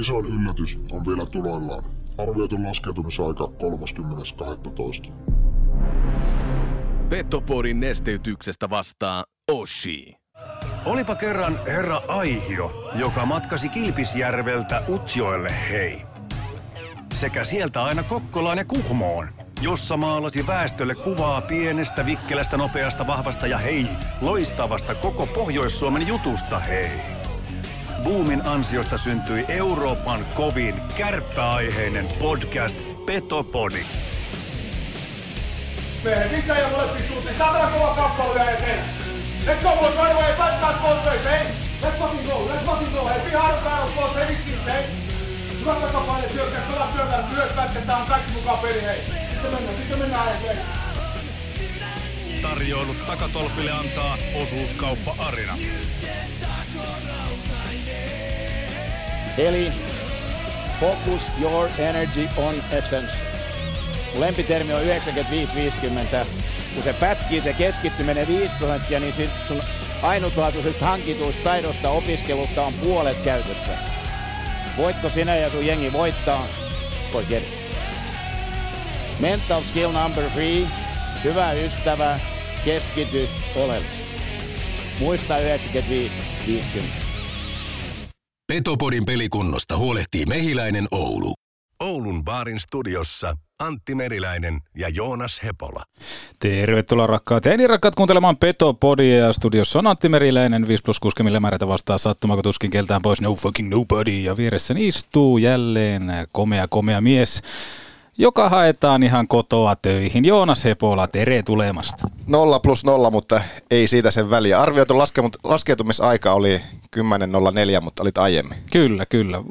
Isoin yllätys on vielä tuloillaan. Arvioitu laskeutumisaika 30.12. Petopodin nesteytyksestä vastaa Oshi. Olipa kerran herra Aihio, joka matkasi Kilpisjärveltä Utsjoelle hei. Sekä sieltä aina Kokkolaan ja Kuhmoon, jossa maalasi väestölle kuvaa pienestä, vikkelästä, nopeasta, vahvasta ja hei, loistavasta koko Pohjois-Suomen jutusta hei. Boomin ansiosta syntyi Euroopan kovin kärppäaiheinen podcast Petopodi. Ole molempiin suuntiin? Saadaan kova kappale. Let's go, boys, right away. That hey? Let's fucking go, let's fucking go. Hey, be hard battle, boys, hey, vitsi, hey? Hyvät takapaine syökkää, kovat syökkää, myös pätkät, tää on kaikki mukaan peli, hei. Sitten mennään, sitten mennään, hei. Tarjoilut takatolpille antaa osuuskauppa Arina. Eli focus your energy on essence. Lempitermi on 95-50. Kun se pätkii se keskittyminen 5 prosenttia, niin sit sun ainutlaatuisesta hankituista taidosta opiskelusta on puolet käytössä. Voitko sinä ja sun jengi voittaa? Forget it. Mental skill number three. Hyvä ystävä, keskity oleellisesti. Muista 95-50. Petopodin pelikunnosta huolehtii Mehiläinen Oulu. Oulun baarin studiossa Antti Meriläinen ja Joonas Hepola. Tervetuloa rakkaat ja niin rakkaat kuuntelemaan Petopodia. Ja studiossa on Antti Meriläinen. 5 plus 6 millä määrätä vastaa sattumako tuskin keltään pois. No fucking nobody. Ja vieressäni istuu jälleen komea komea mies joka haetaan ihan kotoa töihin. Joonas Hepola, tere tulemasta. Nolla plus nolla, mutta ei siitä sen väliä. Arvioitu laskeutumisaika oli 10.04, mutta olit aiemmin. Kyllä, kyllä.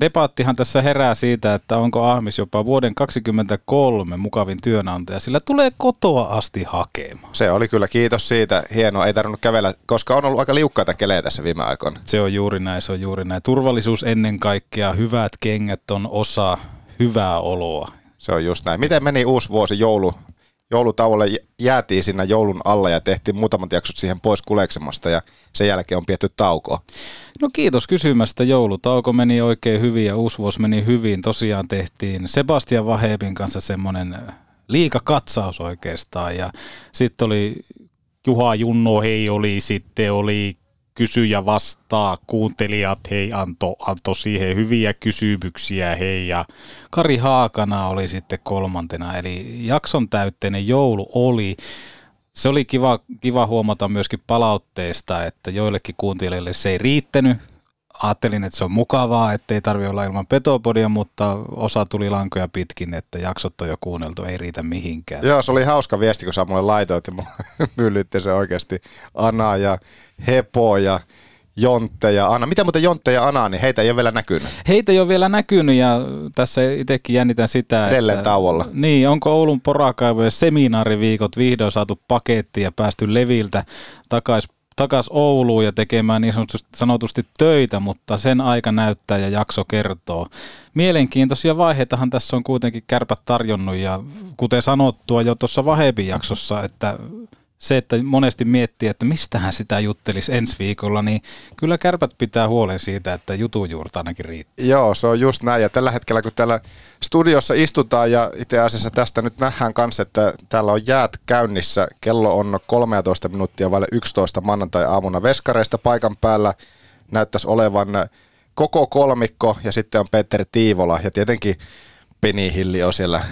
Debaattihan tässä herää siitä, että onko Ahmis jopa vuoden 2023 mukavin työnantaja. Sillä tulee kotoa asti hakemaan. Se oli kyllä, kiitos siitä. Hienoa, ei tarvinnut kävellä, koska on ollut aika liukkaita kelejä tässä viime aikoina. Se on juuri näin, se on juuri näin. Turvallisuus ennen kaikkea, hyvät kengät on osa hyvää oloa. Se on just näin. Miten meni uusi vuosi joulu? Joulutauolle jäätiin siinä joulun alla ja tehtiin muutamat jaksot siihen pois kuleksemasta ja sen jälkeen on pietty taukoa. No kiitos kysymästä. Joulutauko meni oikein hyvin ja uusi vuosi meni hyvin. Tosiaan tehtiin Sebastian Vahebin kanssa semmoinen liikakatsaus oikeastaan ja sitten oli Juha Junno, hei oli, sitten oli kysyjä vastaa, kuuntelijat hei anto, anto siihen hyviä kysymyksiä hei ja Kari Haakana oli sitten kolmantena eli jakson täytteinen joulu oli. Se oli kiva, kiva huomata myöskin palautteesta, että joillekin kuuntelijoille se ei riittänyt, ajattelin, että se on mukavaa, ettei tarvi olla ilman petopodia, mutta osa tuli lankoja pitkin, että jaksot on jo kuunneltu, ei riitä mihinkään. Joo, se oli hauska viesti, kun sä mulle laitoit ja myllytti se oikeasti Ana ja Hepo ja Jontte ja Anna. Mitä muuten Jontte ja Ana, niin heitä ei ole vielä näkynyt. Heitä ei ole vielä näkynyt ja tässä itsekin jännitän sitä, Edelleen että, tauolla. Niin, onko Oulun porakaivojen seminaariviikot vihdoin saatu paketti ja päästy leviltä takaisin takas Ouluun ja tekemään niin sanotusti, sanotusti töitä, mutta sen aika näyttää ja jakso kertoo. Mielenkiintoisia vaiheitahan tässä on kuitenkin kärpät tarjonnut ja kuten sanottua jo tuossa Vahebin jaksossa, että se, että monesti miettii, että mistähän sitä juttelisi ensi viikolla, niin kyllä kärpät pitää huolen siitä, että jutujuurta ainakin riittää. Joo, se on just näin. Ja tällä hetkellä, kun täällä studiossa istutaan ja itse asiassa tästä nyt nähdään kanssa, että täällä on jäät käynnissä. Kello on 13 minuuttia vaille 11 maanantai-aamuna veskareista paikan päällä. Näyttäisi olevan koko kolmikko ja sitten on Petteri Tiivola ja tietenkin Peni Hilli on siellä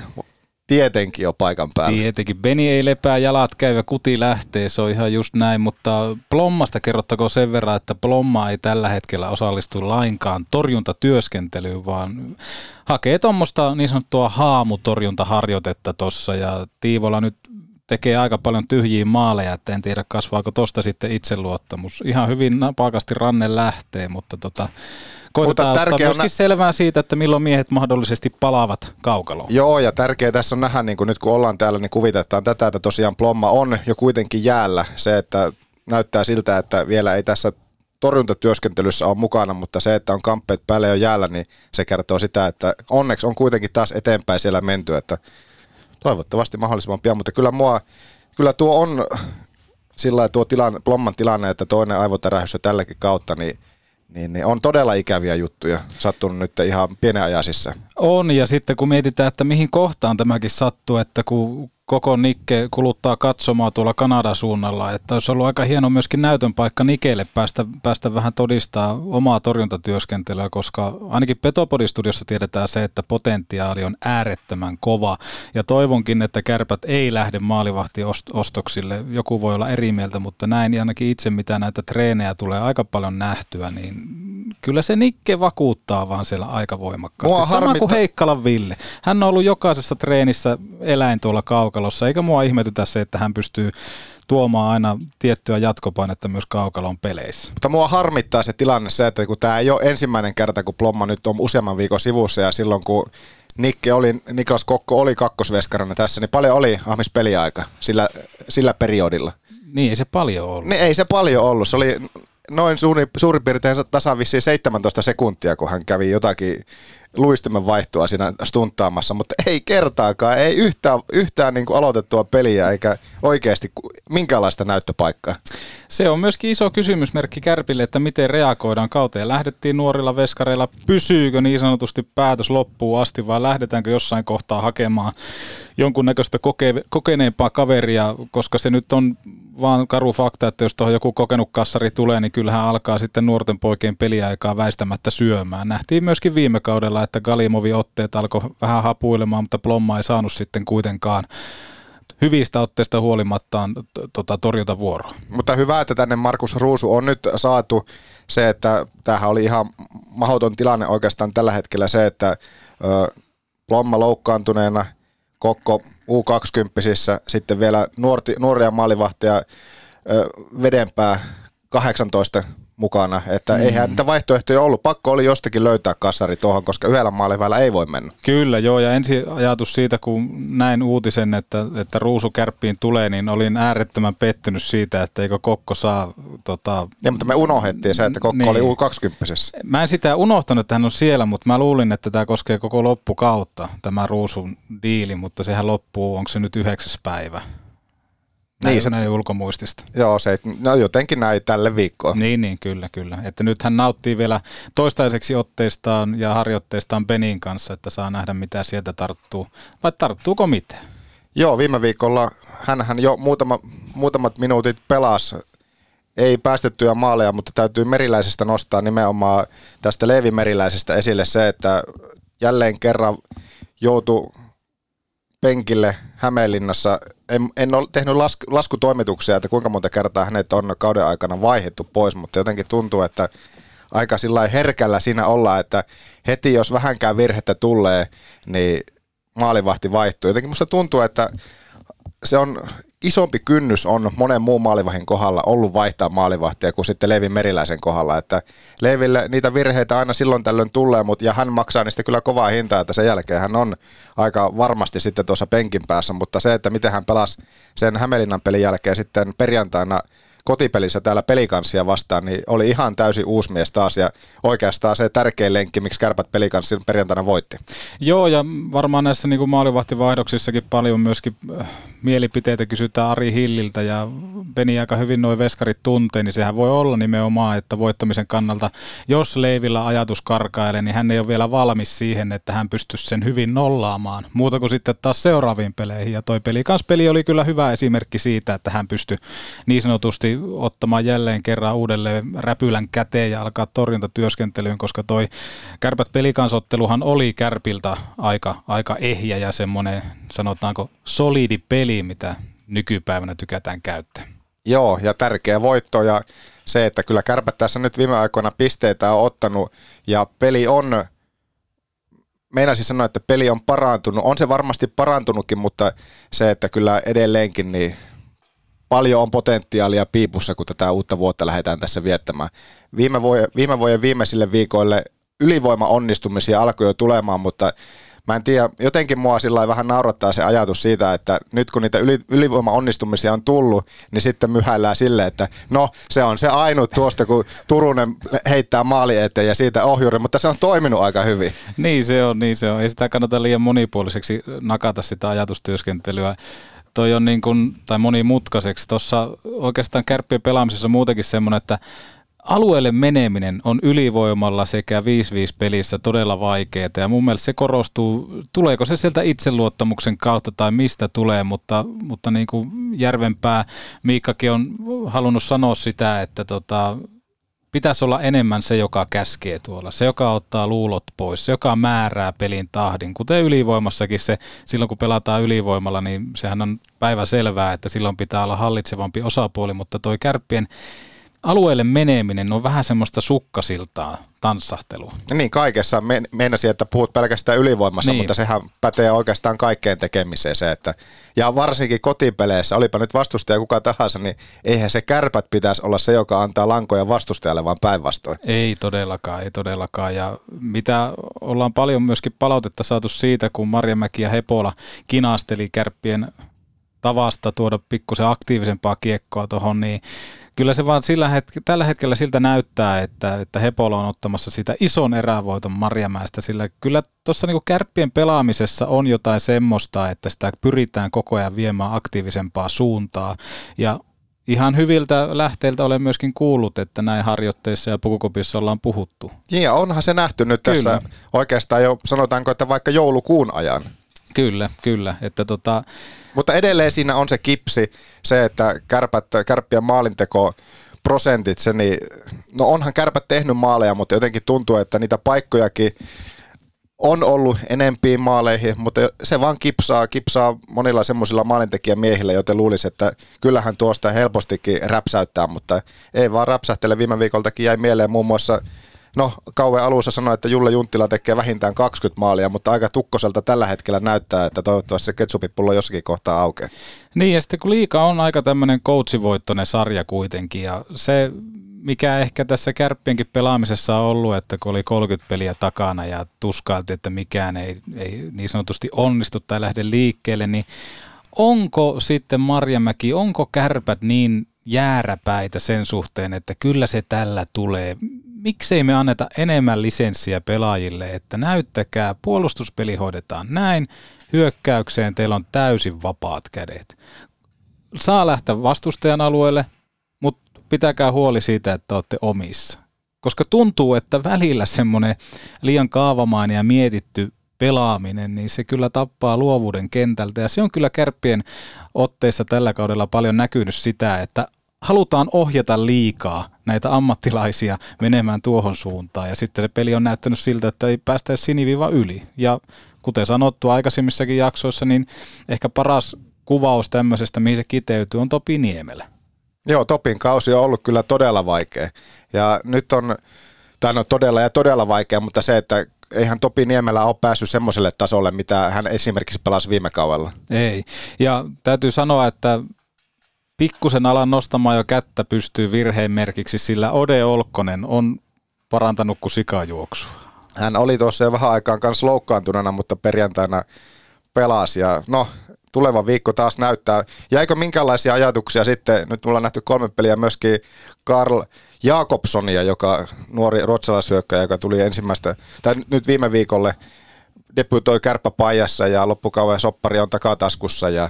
tietenkin jo paikan päällä. Tietenkin. Beni ei lepää, jalat käy ja kuti lähtee, se on ihan just näin, mutta Plommasta kerrottako sen verran, että Plomma ei tällä hetkellä osallistu lainkaan torjuntatyöskentelyyn, vaan hakee tuommoista niin sanottua haamutorjuntaharjoitetta tuossa ja Tiivola nyt tekee aika paljon tyhjiä maaleja, että en tiedä kasvaako tosta sitten itseluottamus. Ihan hyvin napakasti ranne lähtee, mutta tota, koitetaan mutta ottaa myöskin nä- selvää siitä, että milloin miehet mahdollisesti palaavat kaukaloon. Joo, ja tärkeää tässä on nähdä, niin kuin nyt kun ollaan täällä, niin kuvitetaan tätä, että tosiaan Plomma on jo kuitenkin jäällä. Se, että näyttää siltä, että vielä ei tässä torjuntatyöskentelyssä on mukana, mutta se, että on kamppeet päällä jo jäällä, niin se kertoo sitä, että onneksi on kuitenkin taas eteenpäin siellä menty, että toivottavasti mahdollisimman pian, mutta kyllä mua, kyllä tuo on sillä tuo tilanne, Plomman tilanne, että toinen aivotärähys jo tälläkin kautta, niin niin, niin on todella ikäviä juttuja sattunut nyt ihan pienen ajasissa. On, ja sitten kun mietitään, että mihin kohtaan tämäkin sattuu, että kun koko Nikke kuluttaa katsomaan tuolla Kanadan suunnalla, että olisi ollut aika hieno myöskin näytön paikka Nikeelle päästä, päästä vähän todistaa omaa torjuntatyöskentelyä, koska ainakin Petopodistudiossa tiedetään se, että potentiaali on äärettömän kova, ja toivonkin, että kärpät ei lähde maalivahtiostoksille. Joku voi olla eri mieltä, mutta näin ainakin itse, mitä näitä treenejä tulee aika paljon nähtyä, niin kyllä se Nikke vakuuttaa vaan siellä aika voimakkaasti. Mua Sama kuin Heikkalan Ville. Hän on ollut jokaisessa treenissä eläin tuolla kaukalossa, eikä mua ihmetytä se, että hän pystyy tuomaan aina tiettyä jatkopainetta myös kaukalon peleissä. Mutta mua harmittaa se tilanne se, että kun tämä ei ole ensimmäinen kerta, kun Plomma nyt on useamman viikon sivussa ja silloin kun Nikke oli, Niklas Kokko oli kakkosveskarana tässä, niin paljon oli ahmis peliaika sillä, sillä periodilla. Niin, ei se paljon ollut. Niin, ei se paljon ollut. Se oli noin suuri, suurin piirtein tasan 17 sekuntia, kun hän kävi jotakin luistimen vaihtoa siinä stuntaamassa, mutta ei kertaakaan, ei yhtään, yhtään niin kuin aloitettua peliä eikä oikeasti minkäänlaista näyttöpaikkaa. Se on myöskin iso kysymysmerkki Kärpille, että miten reagoidaan kauteen. Lähdettiin nuorilla veskareilla, pysyykö niin sanotusti päätös loppuun asti vai lähdetäänkö jossain kohtaa hakemaan jonkunnäköistä koke- kokeneempaa kaveria, koska se nyt on vaan karu fakta, että jos tuohon joku kokenut kassari tulee, niin kyllähän alkaa sitten nuorten poikien peliaikaa väistämättä syömään. Nähtiin myöskin viime kaudella, että Galimovi otteet alkoi vähän hapuilemaan, mutta Plomma ei saanut sitten kuitenkaan hyvistä otteista huolimattaan tota, torjuta vuoroa. Mutta hyvä, että tänne Markus Ruusu on nyt saatu se, että tämähän oli ihan mahdoton tilanne oikeastaan tällä hetkellä se, että ö, Plomma loukkaantuneena – Kokko U20, sitten vielä nuorti, nuoria maalivahtia vedempää 18 mukana, että mm. eihän niitä vaihtoehtoja ollut. Pakko oli jostakin löytää kasari tuohon, koska yhdellä maalivällä ei voi mennä. Kyllä, joo, ja ensi ajatus siitä, kun näin uutisen, että, että Ruusu kärppiin tulee, niin olin äärettömän pettynyt siitä, että eikö Kokko saa... Tota... Ja, mutta me unohdettiin se, että Kokko niin. oli U20. Mä en sitä unohtanut, että hän on siellä, mutta mä luulin, että tämä koskee koko loppukautta, tämä Ruusun diili, mutta sehän loppuu, onko se nyt yhdeksäs päivä? Näin, niin, se, näin ulkomuistista. Joo, se, no jotenkin näin tälle viikkoon. Niin, niin, kyllä, kyllä. Että nyt hän nauttii vielä toistaiseksi otteistaan ja harjoitteistaan Benin kanssa, että saa nähdä mitä sieltä tarttuu. Vai tarttuuko mitään? Joo, viime viikolla hän jo muutama, muutamat minuutit pelasi ei päästettyjä maaleja, mutta täytyy Meriläisestä nostaa nimenomaan tästä Leevi Meriläisestä esille se, että jälleen kerran joutui penkille Hämeenlinnassa. En, en ole tehnyt lasku, laskutoimituksia, että kuinka monta kertaa hänet on kauden aikana vaihdettu pois, mutta jotenkin tuntuu, että aika sillä herkällä siinä ollaan, että heti jos vähänkään virhettä tulee, niin maalivahti vaihtuu. Jotenkin musta tuntuu, että se on isompi kynnys on monen muun maalivahin kohdalla ollut vaihtaa maalivahtia kuin sitten Leevi Meriläisen kohdalla. Että Leeville niitä virheitä aina silloin tällöin tulee, mutta ja hän maksaa niistä kyllä kovaa hintaa, että sen jälkeen hän on aika varmasti sitten tuossa penkin päässä, mutta se, että miten hän pelasi sen Hämeenlinnan pelin jälkeen sitten perjantaina – kotipelissä täällä pelikanssia vastaan, niin oli ihan täysin uusi mies taas ja oikeastaan se tärkein lenkki, miksi kärpät pelikanssin perjantaina voitti. Joo ja varmaan näissä niin kuin maalivahtivaihdoksissakin paljon myöskin äh, mielipiteitä kysytään Ari Hilliltä ja Beni aika hyvin noin veskarit tuntee, niin sehän voi olla nimenomaan, että voittamisen kannalta, jos Leivillä ajatus karkailee, niin hän ei ole vielä valmis siihen, että hän pystyisi sen hyvin nollaamaan. Muuta kuin sitten taas seuraaviin peleihin. Ja toi peli oli kyllä hyvä esimerkki siitä, että hän pystyi niin sanotusti ottamaan jälleen kerran uudelleen räpylän käteen ja alkaa torjuntatyöskentelyyn, koska toi kärpät pelikansotteluhan oli kärpiltä aika, aika ehjä ja semmoinen sanotaanko solidi peli, mitä nykypäivänä tykätään käyttää. Joo, ja tärkeä voitto ja se, että kyllä kärpät tässä nyt viime aikoina pisteitä on ottanut ja peli on meinasin sanoa, että peli on parantunut. On se varmasti parantunutkin, mutta se, että kyllä edelleenkin niin paljon on potentiaalia piipussa, kun tätä uutta vuotta lähdetään tässä viettämään. Viime vuoden, viime vuoden viimeisille viikoille ylivoima onnistumisia alkoi jo tulemaan, mutta mä en tiedä, jotenkin mua sillä vähän naurattaa se ajatus siitä, että nyt kun niitä yli, ylivoima-onnistumisia on tullut, niin sitten myhäillään sille, että no se on se ainut tuosta, kun Turunen heittää maali eteen ja siitä ohjuri, mutta se on toiminut aika hyvin. Niin se on, niin se on. Ei sitä kannata liian monipuoliseksi nakata sitä ajatustyöskentelyä toi on niin kuin, tai monimutkaiseksi. Tuossa oikeastaan kärppien pelaamisessa muutenkin semmoinen, että alueelle meneminen on ylivoimalla sekä 5-5 pelissä todella vaikeaa ja mun mielestä se korostuu, tuleeko se sieltä itseluottamuksen kautta tai mistä tulee, mutta, mutta niin kuin Järvenpää Miikkakin on halunnut sanoa sitä, että tota, pitäisi olla enemmän se, joka käskee tuolla, se, joka ottaa luulot pois, se, joka määrää pelin tahdin. Kuten ylivoimassakin se, silloin kun pelataan ylivoimalla, niin sehän on päivä selvää, että silloin pitää olla hallitsevampi osapuoli, mutta toi kärppien alueelle meneminen on vähän semmoista sukkasiltaa tanssahtelua. Niin kaikessa Me, meinasin, että puhut pelkästään ylivoimassa, niin. mutta sehän pätee oikeastaan kaikkeen tekemiseen se, että ja varsinkin kotipeleissä, olipa nyt vastustaja kuka tahansa, niin eihän se kärpät pitäisi olla se, joka antaa lankoja vastustajalle, vaan päinvastoin. Ei todellakaan, ei todellakaan. Ja mitä ollaan paljon myöskin palautetta saatu siitä, kun Marjamäki ja Hepola kinasteli kärppien tavasta tuoda pikkusen aktiivisempaa kiekkoa tuohon, niin kyllä se vaan sillä hetke, tällä hetkellä siltä näyttää, että, että Hepola on ottamassa sitä ison erävoiton Marjamäestä, sillä kyllä tuossa niinku kärppien pelaamisessa on jotain semmoista, että sitä pyritään koko ajan viemään aktiivisempaa suuntaa. Ja ihan hyviltä lähteiltä olen myöskin kuullut, että näin harjoitteissa ja pukukopissa ollaan puhuttu. Ja onhan se nähty nyt kyllä. tässä oikeastaan jo, sanotaanko, että vaikka joulukuun ajan. Kyllä, kyllä. Että tota... Mutta edelleen siinä on se kipsi, se, että kärpät, kärppien maalinteko prosentit, se niin, no onhan kärpät tehnyt maaleja, mutta jotenkin tuntuu, että niitä paikkojakin on ollut enempiin maaleihin, mutta se vaan kipsaa, kipsaa monilla semmoisilla maalintekijämiehillä, joten luulisi, että kyllähän tuosta helpostikin räpsäyttää, mutta ei vaan räpsähtele. Viime viikoltakin jäi mieleen muun muassa No, kauan alussa sanoi, että Julle Junttila tekee vähintään 20 maalia, mutta aika tukkoselta tällä hetkellä näyttää, että toivottavasti se ketsupipullo jossakin kohtaa aukeaa. Niin, ja sitten kun liika on aika tämmöinen coachivoittoinen sarja kuitenkin, ja se, mikä ehkä tässä kärppienkin pelaamisessa on ollut, että kun oli 30 peliä takana ja tuskailtiin, että mikään ei, ei niin sanotusti onnistu tai lähde liikkeelle, niin onko sitten Marjamäki, onko kärpät niin jääräpäitä sen suhteen, että kyllä se tällä tulee miksei me anneta enemmän lisenssiä pelaajille, että näyttäkää, puolustuspeli hoidetaan näin, hyökkäykseen teillä on täysin vapaat kädet. Saa lähteä vastustajan alueelle, mutta pitäkää huoli siitä, että olette omissa. Koska tuntuu, että välillä semmoinen liian kaavamainen ja mietitty pelaaminen, niin se kyllä tappaa luovuuden kentältä. Ja se on kyllä kärppien otteissa tällä kaudella paljon näkynyt sitä, että halutaan ohjata liikaa näitä ammattilaisia menemään tuohon suuntaan. Ja sitten se peli on näyttänyt siltä, että ei päästä siniviva yli. Ja kuten sanottu aikaisemmissakin jaksoissa, niin ehkä paras kuvaus tämmöisestä, mihin se kiteytyy, on Topi Niemelä. Joo, Topin kausi on ollut kyllä todella vaikea. Ja nyt on, tämä on todella ja todella vaikea, mutta se, että eihän Topi Niemelä ole päässyt semmoiselle tasolle, mitä hän esimerkiksi pelasi viime kaudella. Ei. Ja täytyy sanoa, että pikkusen alan nostamaan jo kättä pystyy virheen merkiksi, sillä Ode Olkkonen on parantanut kuin sikajuoksua. Hän oli tuossa jo vähän aikaan kanssa loukkaantuneena, mutta perjantaina pelasi ja no tuleva viikko taas näyttää. Jäikö minkälaisia ajatuksia sitten, nyt mulla on nähty kolme peliä myöskin Karl Jakobsonia, joka nuori ruotsalaisyökkäjä, joka tuli ensimmäistä, tai nyt viime viikolle debutoi kärppäpajassa ja loppukauden soppari on takataskussa ja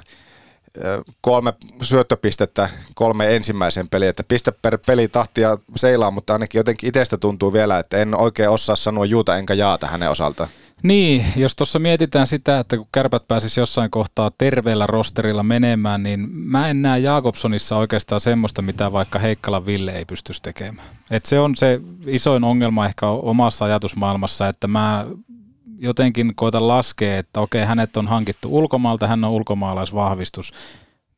kolme syöttöpistettä kolme ensimmäisen peli, että piste per peli tahtia seilaa, mutta ainakin jotenkin itsestä tuntuu vielä, että en oikein osaa sanoa juuta enkä jaata hänen osalta. Niin, jos tuossa mietitään sitä, että kun kärpät pääsisi jossain kohtaa terveellä rosterilla menemään, niin mä en näe Jakobsonissa oikeastaan semmoista, mitä vaikka Heikkala Ville ei pystyisi tekemään. Et se on se isoin ongelma ehkä omassa ajatusmaailmassa, että mä jotenkin koita laskea, että okei, hänet on hankittu ulkomaalta, hän on ulkomaalaisvahvistus.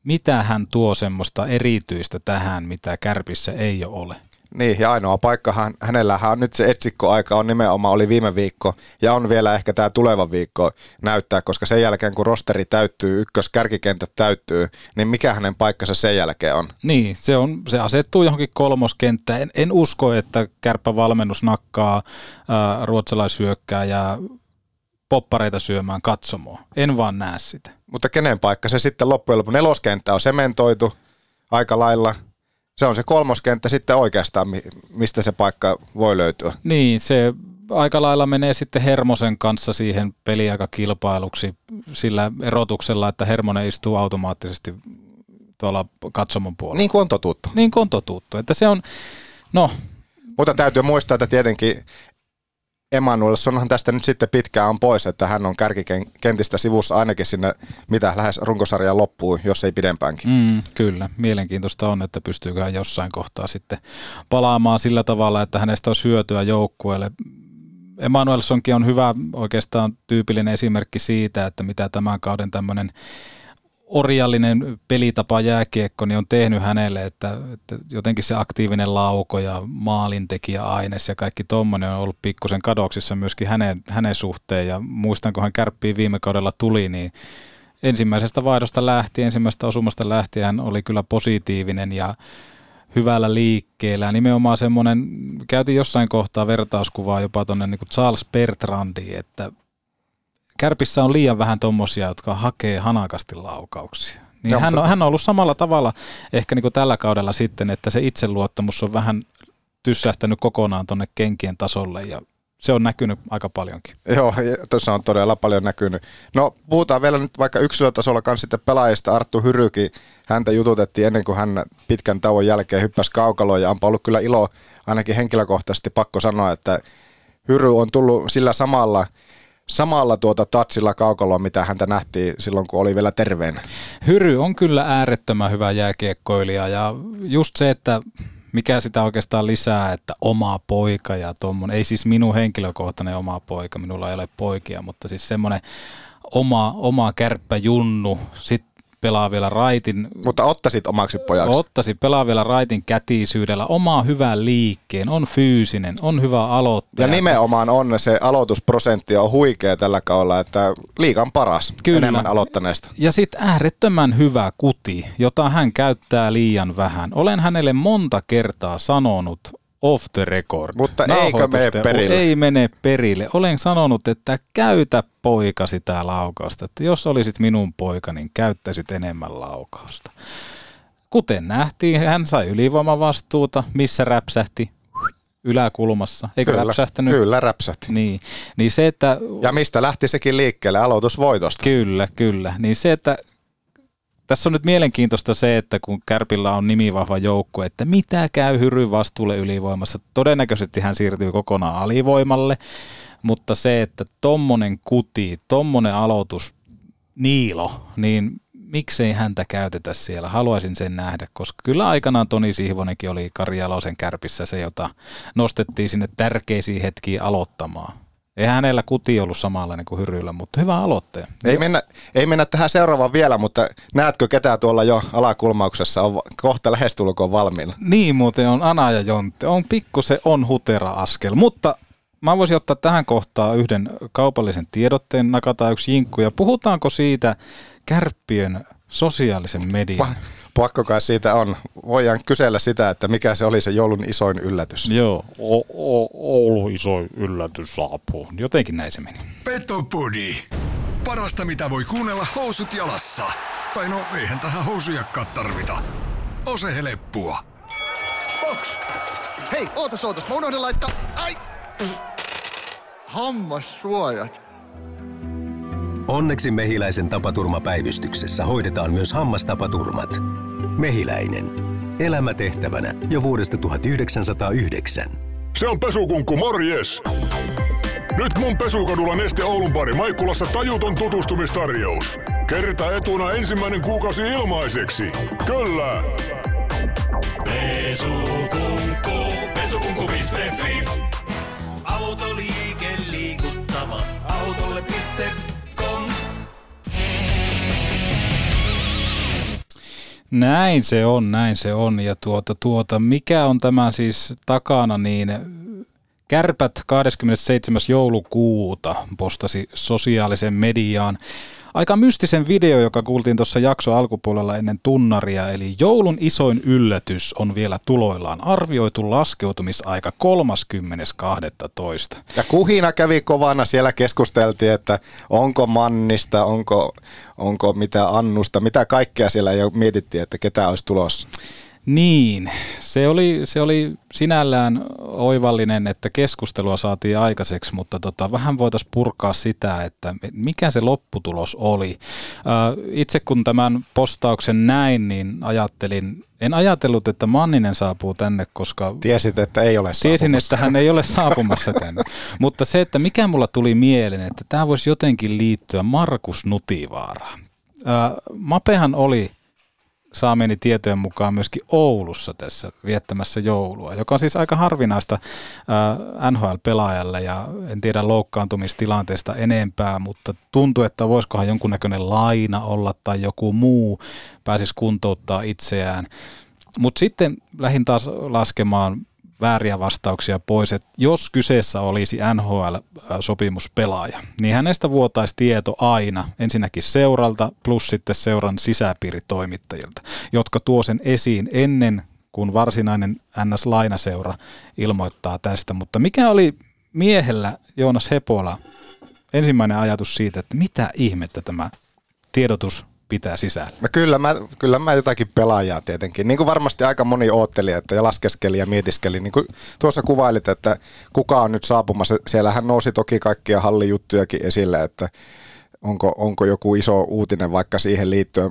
Mitä hän tuo semmoista erityistä tähän, mitä Kärpissä ei ole? Niin, ja ainoa paikka hän, hänellähän on nyt se etsikkoaika on nimenomaan oli viime viikko ja on vielä ehkä tämä tuleva viikko näyttää, koska sen jälkeen kun rosteri täyttyy, ykkös kärkikentät täyttyy, niin mikä hänen paikkansa sen jälkeen on? Niin, se, on, se asettuu johonkin kolmoskenttään. En, en usko, että kärppävalmennus nakkaa ruotsalaisyökkää ja poppareita syömään katsomoa. En vaan näe sitä. Mutta kenen paikka se sitten loppujen lopuksi? Neloskenttä on sementoitu aika lailla. Se on se kolmoskenttä sitten oikeastaan, mistä se paikka voi löytyä. Niin, se aika lailla menee sitten Hermosen kanssa siihen peliaikakilpailuksi sillä erotuksella, että Hermonen istuu automaattisesti tuolla katsomon puolella. Niin kuin on totuttu. Niin kuin on totuttu. Että se on, no Mutta täytyy muistaa, että tietenkin Emanuelssonhan tästä nyt sitten pitkään on pois, että hän on kärkikentistä sivussa ainakin sinne, mitä lähes runkosarjan loppuu, jos ei pidempäänkin. Mm, kyllä, mielenkiintoista on, että pystyykö hän jossain kohtaa sitten palaamaan sillä tavalla, että hänestä on hyötyä joukkueelle. Emanuelssonkin on hyvä oikeastaan tyypillinen esimerkki siitä, että mitä tämän kauden tämmöinen orjallinen pelitapa jääkiekko niin on tehnyt hänelle, että, että jotenkin se aktiivinen lauko ja maalintekijä aines ja kaikki tuommoinen on ollut pikkusen kadoksissa myöskin hänen, hänen suhteen ja muistan, kun hän kärppiin viime kaudella tuli, niin ensimmäisestä vaihdosta lähtien, ensimmäisestä osumasta lähtien hän oli kyllä positiivinen ja hyvällä liikkeellä. Nimenomaan semmoinen, käytiin jossain kohtaa vertauskuvaa jopa tuonne niin Charles Bertrandiin, että Kärpissä on liian vähän tommosia, jotka hakee hanakasti laukauksia. Niin hän, on, hän on ollut samalla tavalla ehkä niin kuin tällä kaudella sitten, että se itseluottamus on vähän tyssähtänyt kokonaan tuonne kenkien tasolle ja se on näkynyt aika paljonkin. Joo, tuossa on todella paljon näkynyt. No puhutaan vielä nyt vaikka yksilötasolla kanssa sitten pelaajista. Arttu Hyryki, häntä jututettiin ennen kuin hän pitkän tauon jälkeen hyppäsi kaukaloon ja on ollut kyllä ilo ainakin henkilökohtaisesti pakko sanoa, että Hyry on tullut sillä samalla – samalla tuota tatsilla kaukaloa, mitä häntä nähtiin silloin, kun oli vielä terveenä. Hyry on kyllä äärettömän hyvä jääkiekkoilija ja just se, että mikä sitä oikeastaan lisää, että oma poika ja tuommoinen, ei siis minun henkilökohtainen oma poika, minulla ei ole poikia, mutta siis semmoinen oma, oma kärppä junnu, sitten pelaa vielä raitin. Mutta ottaisit omaksi pojaksi? Ottaisin, pelaa vielä raitin kätisyydellä, omaa hyvän liikkeen, on fyysinen, on hyvä aloittaja. Ja nimenomaan on se aloitusprosentti on huikea tällä kaudella, että liikan paras Kyllä. enemmän aloittaneesta. Ja sitten äärettömän hyvä kuti, jota hän käyttää liian vähän. Olen hänelle monta kertaa sanonut off the record. Mutta eikö mene perille? Ei mene perille. Olen sanonut, että käytä poika sitä laukausta. Että jos olisit minun poika, niin käyttäisit enemmän laukausta. Kuten nähtiin, hän sai ylivoimavastuuta, missä räpsähti yläkulmassa. Eikö kyllä, räpsähtänyt? Kyllä räpsähti. Niin. niin se, että... Ja mistä lähti sekin liikkeelle? Aloitusvoitosta. Kyllä, kyllä. Niin se, että tässä on nyt mielenkiintoista se, että kun Kärpillä on nimivahva joukko, että mitä käy Hyryn vastuulle ylivoimassa. Todennäköisesti hän siirtyy kokonaan alivoimalle, mutta se, että tommonen kuti, tommonen aloitus, Niilo, niin miksei häntä käytetä siellä? Haluaisin sen nähdä, koska kyllä aikanaan Toni Sihvonenkin oli Kari Jalosen kärpissä se, jota nostettiin sinne tärkeisiin hetkiin aloittamaan. Ei hänellä kuti ollut samanlainen kuin Hyryllä, mutta hyvä aloitteen. Ei mennä, ei mennä tähän seuraavaan vielä, mutta näetkö ketään tuolla jo alakulmauksessa on kohta lähestulkoon valmiina? Niin muuten on Ana ja Jontte. On pikkusen on hutera askel, mutta mä voisin ottaa tähän kohtaan yhden kaupallisen tiedotteen, nakataan yksi jinkku ja puhutaanko siitä kärppien sosiaalisen median? Va- pakko kai siitä on. Voidaan kysellä sitä, että mikä se oli se joulun isoin yllätys. Joo, o- o- Oulun isoin yllätys saapuu. Jotenkin näin se meni. Petopodi. Parasta mitä voi kuunnella housut jalassa. Tai no, eihän tähän housujakkaan tarvita. Ose heleppua. Box. Hei, ootas ootas, mä unohdin laittaa... Ai! Hammassuojat. Onneksi Mehiläisen tapaturmapäivystyksessä hoidetaan myös hammastapaturmat. Mehiläinen. Elämätehtävänä jo vuodesta 1909. Se on pesukunkku, morjes! Nyt mun pesukadulla Neste Oulun pari Maikkulassa tajuton tutustumistarjous. Kerta etuna ensimmäinen kuukausi ilmaiseksi. Kyllä! Pesukunkku, pesukunkku.fi Autoliike liikuttava, autolle.fi Näin se on, näin se on. Ja tuota, tuota, mikä on tämä siis takana, niin Kärpät 27. joulukuuta postasi sosiaalisen mediaan aika mystisen video, joka kuultiin tuossa jakso alkupuolella ennen tunnaria, eli joulun isoin yllätys on vielä tuloillaan. Arvioitu laskeutumisaika 30.12. Ja kuhina kävi kovana, siellä keskusteltiin, että onko Mannista, onko, onko mitä Annusta, mitä kaikkea siellä jo mietittiin, että ketä olisi tulossa. Niin, se oli, se oli sinällään oivallinen, että keskustelua saatiin aikaiseksi, mutta tota, vähän voitaisiin purkaa sitä, että mikä se lopputulos oli. Itse kun tämän postauksen näin, niin ajattelin, en ajatellut, että Manninen saapuu tänne, koska... Tiesit, että ei ole Tiesin, että hän ei ole saapumassa tänne. Mutta se, että mikä mulla tuli mieleen, että tämä voisi jotenkin liittyä Markus Nutivaaraan. Mapehan oli saamieni tietojen mukaan myöskin Oulussa tässä viettämässä joulua, joka on siis aika harvinaista NHL-pelaajalle ja en tiedä loukkaantumistilanteesta enempää, mutta tuntuu, että voisikohan jonkunnäköinen laina olla tai joku muu pääsisi kuntouttaa itseään. Mutta sitten lähdin taas laskemaan vääriä vastauksia pois, että jos kyseessä olisi NHL-sopimuspelaaja, niin hänestä vuotaisi tieto aina ensinnäkin seuralta plus sitten seuran sisäpiiritoimittajilta, jotka tuo sen esiin ennen kuin varsinainen NS-lainaseura ilmoittaa tästä. Mutta mikä oli miehellä Joonas Hepola ensimmäinen ajatus siitä, että mitä ihmettä tämä tiedotus pitää sisällä? No kyllä, mä, kyllä mä jotakin pelaajaa tietenkin. Niin kuin varmasti aika moni ootteli että ja laskeskeli ja mietiskeli. Niin kuin tuossa kuvailit, että kuka on nyt saapumassa. Siellähän nousi toki kaikkia hallijuttujakin esille, että onko, onko joku iso uutinen vaikka siihen liittyen.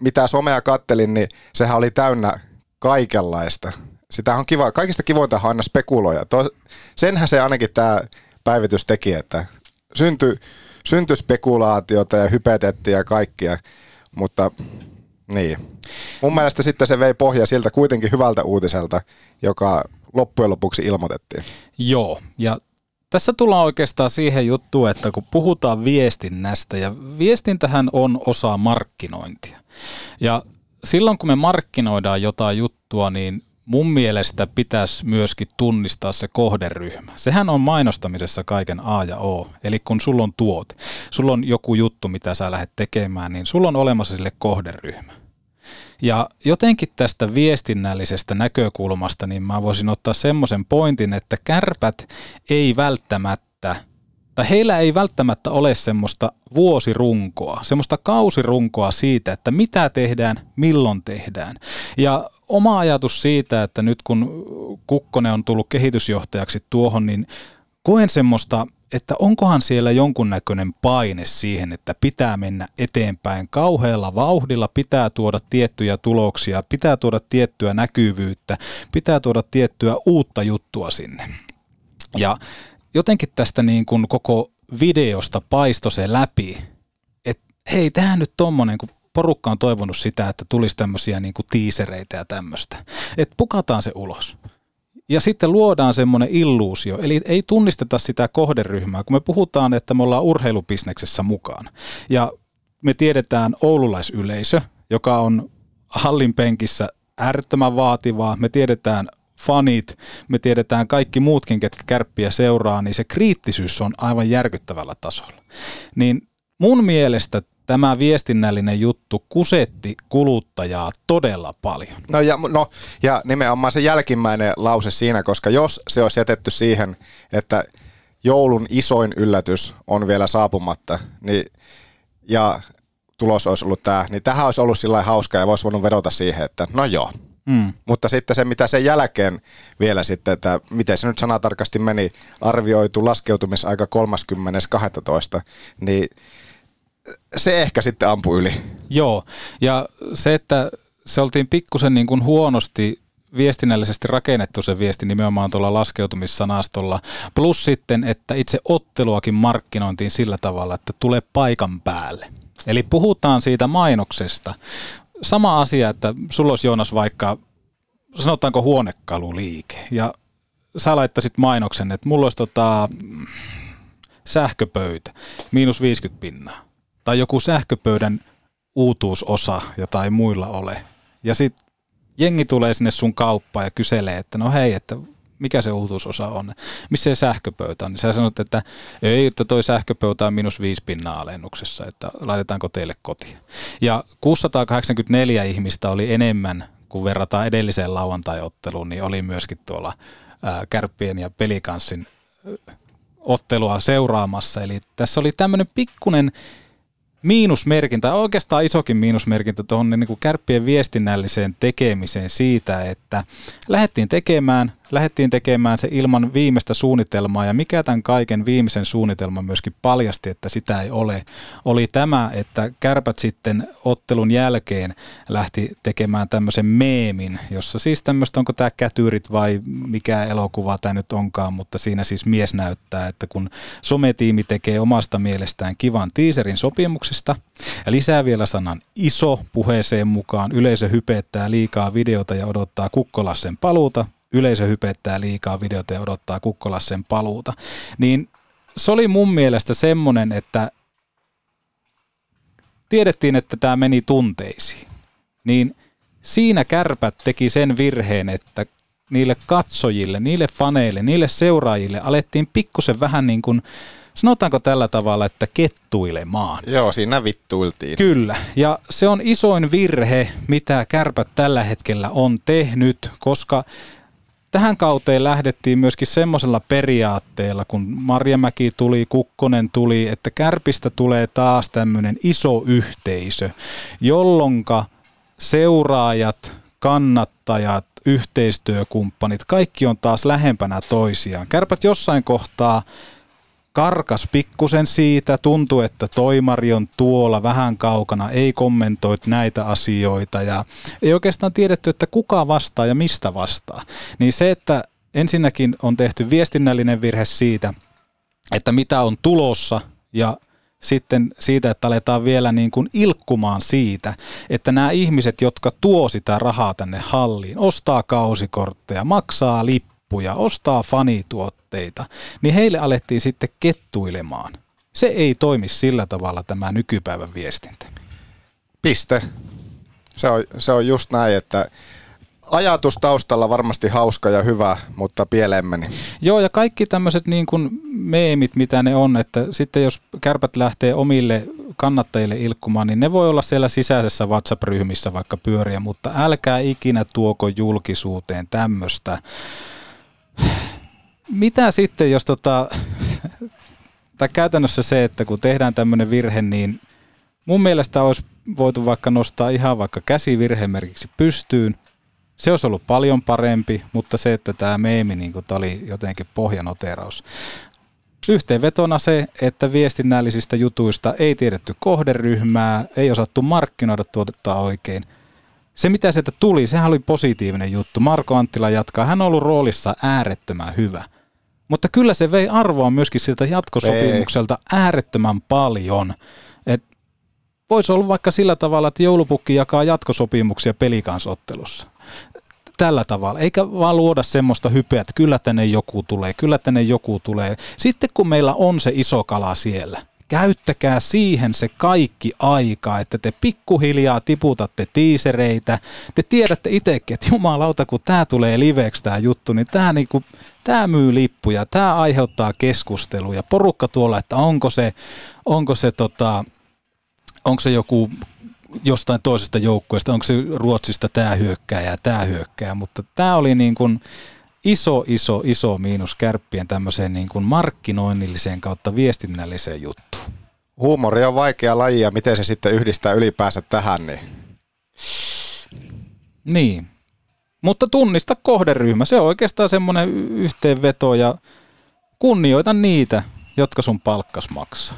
Mitä somea kattelin, niin sehän oli täynnä kaikenlaista. Sitä on kiva, kaikista kivointa on aina spekuloja. To, senhän se ainakin tämä päivitys teki, että syntyi syntyi spekulaatiota ja hypetettiin ja kaikkia, mutta niin. Mun mielestä sitten se vei pohja siltä kuitenkin hyvältä uutiselta, joka loppujen lopuksi ilmoitettiin. Joo, ja tässä tullaan oikeastaan siihen juttuun, että kun puhutaan viestinnästä, ja viestintähän on osa markkinointia. Ja silloin kun me markkinoidaan jotain juttua, niin mun mielestä pitäisi myöskin tunnistaa se kohderyhmä. Sehän on mainostamisessa kaiken A ja O. Eli kun sulla on tuote, sulla on joku juttu, mitä sä lähdet tekemään, niin sulla on olemassa sille kohderyhmä. Ja jotenkin tästä viestinnällisestä näkökulmasta, niin mä voisin ottaa semmoisen pointin, että kärpät ei välttämättä tai heillä ei välttämättä ole semmoista vuosirunkoa, semmoista kausirunkoa siitä, että mitä tehdään, milloin tehdään. Ja oma ajatus siitä, että nyt kun Kukkonen on tullut kehitysjohtajaksi tuohon, niin koen semmoista, että onkohan siellä jonkunnäköinen paine siihen, että pitää mennä eteenpäin kauhealla vauhdilla, pitää tuoda tiettyjä tuloksia, pitää tuoda tiettyä näkyvyyttä, pitää tuoda tiettyä uutta juttua sinne. Ja jotenkin tästä niin kuin koko videosta paisto se läpi, että hei, tämä nyt tommonen, kun porukka on toivonut sitä, että tulisi tämmöisiä niin kuin tiisereitä ja tämmöistä. Että pukataan se ulos. Ja sitten luodaan semmoinen illuusio, eli ei tunnisteta sitä kohderyhmää, kun me puhutaan, että me ollaan urheilubisneksessä mukaan. Ja me tiedetään oululaisyleisö, joka on hallin penkissä äärettömän vaativaa. Me tiedetään fanit, me tiedetään kaikki muutkin, ketkä kärppiä seuraa, niin se kriittisyys on aivan järkyttävällä tasolla. Niin mun mielestä tämä viestinnällinen juttu kusetti kuluttajaa todella paljon. No ja, no ja nimenomaan se jälkimmäinen lause siinä, koska jos se olisi jätetty siihen, että joulun isoin yllätys on vielä saapumatta, niin, ja tulos olisi ollut tämä, niin tähän olisi ollut sillä hauska ja voisi voinut vedota siihen, että no joo. Mm. Mutta sitten se, mitä sen jälkeen vielä sitten, että miten se nyt sanatarkasti meni, arvioitu laskeutumisaika 30.12., niin se ehkä sitten ampui yli. Joo, ja se, että se oltiin pikkusen niin kuin huonosti viestinnällisesti rakennettu se viesti nimenomaan tuolla laskeutumissanastolla. Plus sitten, että itse otteluakin markkinointiin sillä tavalla, että tulee paikan päälle. Eli puhutaan siitä mainoksesta. Sama asia, että sulla olisi Joonas vaikka, sanotaanko huonekaluliike, ja sä laittaisit mainoksen, että mulla olisi tota, sähköpöytä, miinus 50 pinnaa tai joku sähköpöydän uutuusosa, jota ei muilla ole. Ja sitten jengi tulee sinne sun kauppaan ja kyselee, että no hei, että mikä se uutuusosa on, missä se sähköpöytä on, niin sä sanot, että ei, että toi sähköpöytä on minus viisi pinnaa alennuksessa, että laitetaanko teille kotiin. Ja 684 ihmistä oli enemmän, kun verrataan edelliseen lauantaiotteluun, niin oli myöskin tuolla Kärppien ja Pelikanssin ottelua seuraamassa. Eli tässä oli tämmöinen pikkunen miinusmerkintä, oikeastaan isokin miinusmerkintä tuohon niin kuin kärppien viestinnälliseen tekemiseen siitä, että lähdettiin tekemään, lähdettiin tekemään se ilman viimeistä suunnitelmaa ja mikä tämän kaiken viimeisen suunnitelman myöskin paljasti, että sitä ei ole, oli tämä, että kärpät sitten ottelun jälkeen lähti tekemään tämmöisen meemin, jossa siis tämmöistä, onko tämä kätyrit vai mikä elokuva tämä nyt onkaan, mutta siinä siis mies näyttää, että kun sometiimi tekee omasta mielestään kivan teaserin sopimuksesta. Ja lisää vielä sanan iso puheeseen mukaan, yleisö hypettää liikaa videota ja odottaa Kukkolassen paluuta, yleisö hypettää liikaa videota ja odottaa Kukkolassen paluuta, niin se oli mun mielestä semmoinen, että tiedettiin, että tämä meni tunteisiin, niin siinä kärpät teki sen virheen, että niille katsojille, niille faneille, niille seuraajille alettiin pikkusen vähän niin kuin, sanotaanko tällä tavalla, että kettuilemaan. Joo, siinä vittuiltiin. Kyllä, ja se on isoin virhe, mitä kärpät tällä hetkellä on tehnyt, koska tähän kauteen lähdettiin myöskin semmoisella periaatteella, kun Marjamäki tuli, Kukkonen tuli, että kärpistä tulee taas tämmöinen iso yhteisö, jolloinka seuraajat, kannattajat, yhteistyökumppanit, kaikki on taas lähempänä toisiaan. Kärpät jossain kohtaa karkas pikkusen siitä, tuntuu, että toimari on tuolla vähän kaukana, ei kommentoit näitä asioita ja ei oikeastaan tiedetty, että kuka vastaa ja mistä vastaa. Niin se, että ensinnäkin on tehty viestinnällinen virhe siitä, että mitä on tulossa ja sitten siitä, että aletaan vielä niin kuin ilkkumaan siitä, että nämä ihmiset, jotka tuo sitä rahaa tänne halliin, ostaa kausikortteja, maksaa lippuja, ostaa fanituotteita, niin heille alettiin sitten kettuilemaan. Se ei toimi sillä tavalla tämä nykypäivän viestintä. Piste. Se on, se on just näin, että ajatus taustalla varmasti hauska ja hyvä, mutta pieleen meni. Joo, ja kaikki tämmöiset niin kuin meemit, mitä ne on, että sitten jos kärpät lähtee omille kannattajille ilkkumaan, niin ne voi olla siellä sisäisessä WhatsApp-ryhmissä vaikka pyöriä, mutta älkää ikinä tuoko julkisuuteen tämmöistä. Mitä sitten, jos tota, tai käytännössä se, että kun tehdään tämmöinen virhe, niin mun mielestä olisi voitu vaikka nostaa ihan vaikka käsivirhemerkiksi pystyyn, se olisi ollut paljon parempi, mutta se, että tämä meemi niin kuin, tämä oli jotenkin pohjanoteraus. Yhteenvetona se, että viestinnällisistä jutuista ei tiedetty kohderyhmää, ei osattu markkinoida tuotetta oikein. Se, mitä sieltä tuli, sehän oli positiivinen juttu. Marko Anttila jatkaa. Hän on ollut roolissa äärettömän hyvä. Mutta kyllä se vei arvoa myöskin siltä jatkosopimukselta äärettömän paljon. Et voisi olla vaikka sillä tavalla, että joulupukki jakaa jatkosopimuksia pelikansottelussa tällä tavalla, eikä vaan luoda semmoista hypeä, että kyllä tänne joku tulee, kyllä tänne joku tulee. Sitten kun meillä on se iso kala siellä, käyttäkää siihen se kaikki aika, että te pikkuhiljaa tiputatte tiisereitä. Te tiedätte itsekin, että jumalauta, kun tämä tulee liveksi tämä juttu, niin tämä niinku, tää myy lippuja, tämä aiheuttaa keskusteluja. Porukka tuolla, että onko se, onko se, tota, onko se joku jostain toisesta joukkueesta, onko se Ruotsista tämä hyökkää ja tämä hyökkää, mutta tämä oli niin kuin iso, iso, iso miinus kärppien tämmöiseen niin kuin markkinoinnilliseen kautta viestinnälliseen juttuun. Huumori on vaikea laji ja miten se sitten yhdistää ylipäänsä tähän, niin Niin, mutta tunnista kohderyhmä, se on oikeastaan semmoinen yhteenveto ja kunnioita niitä, jotka sun palkkas maksaa.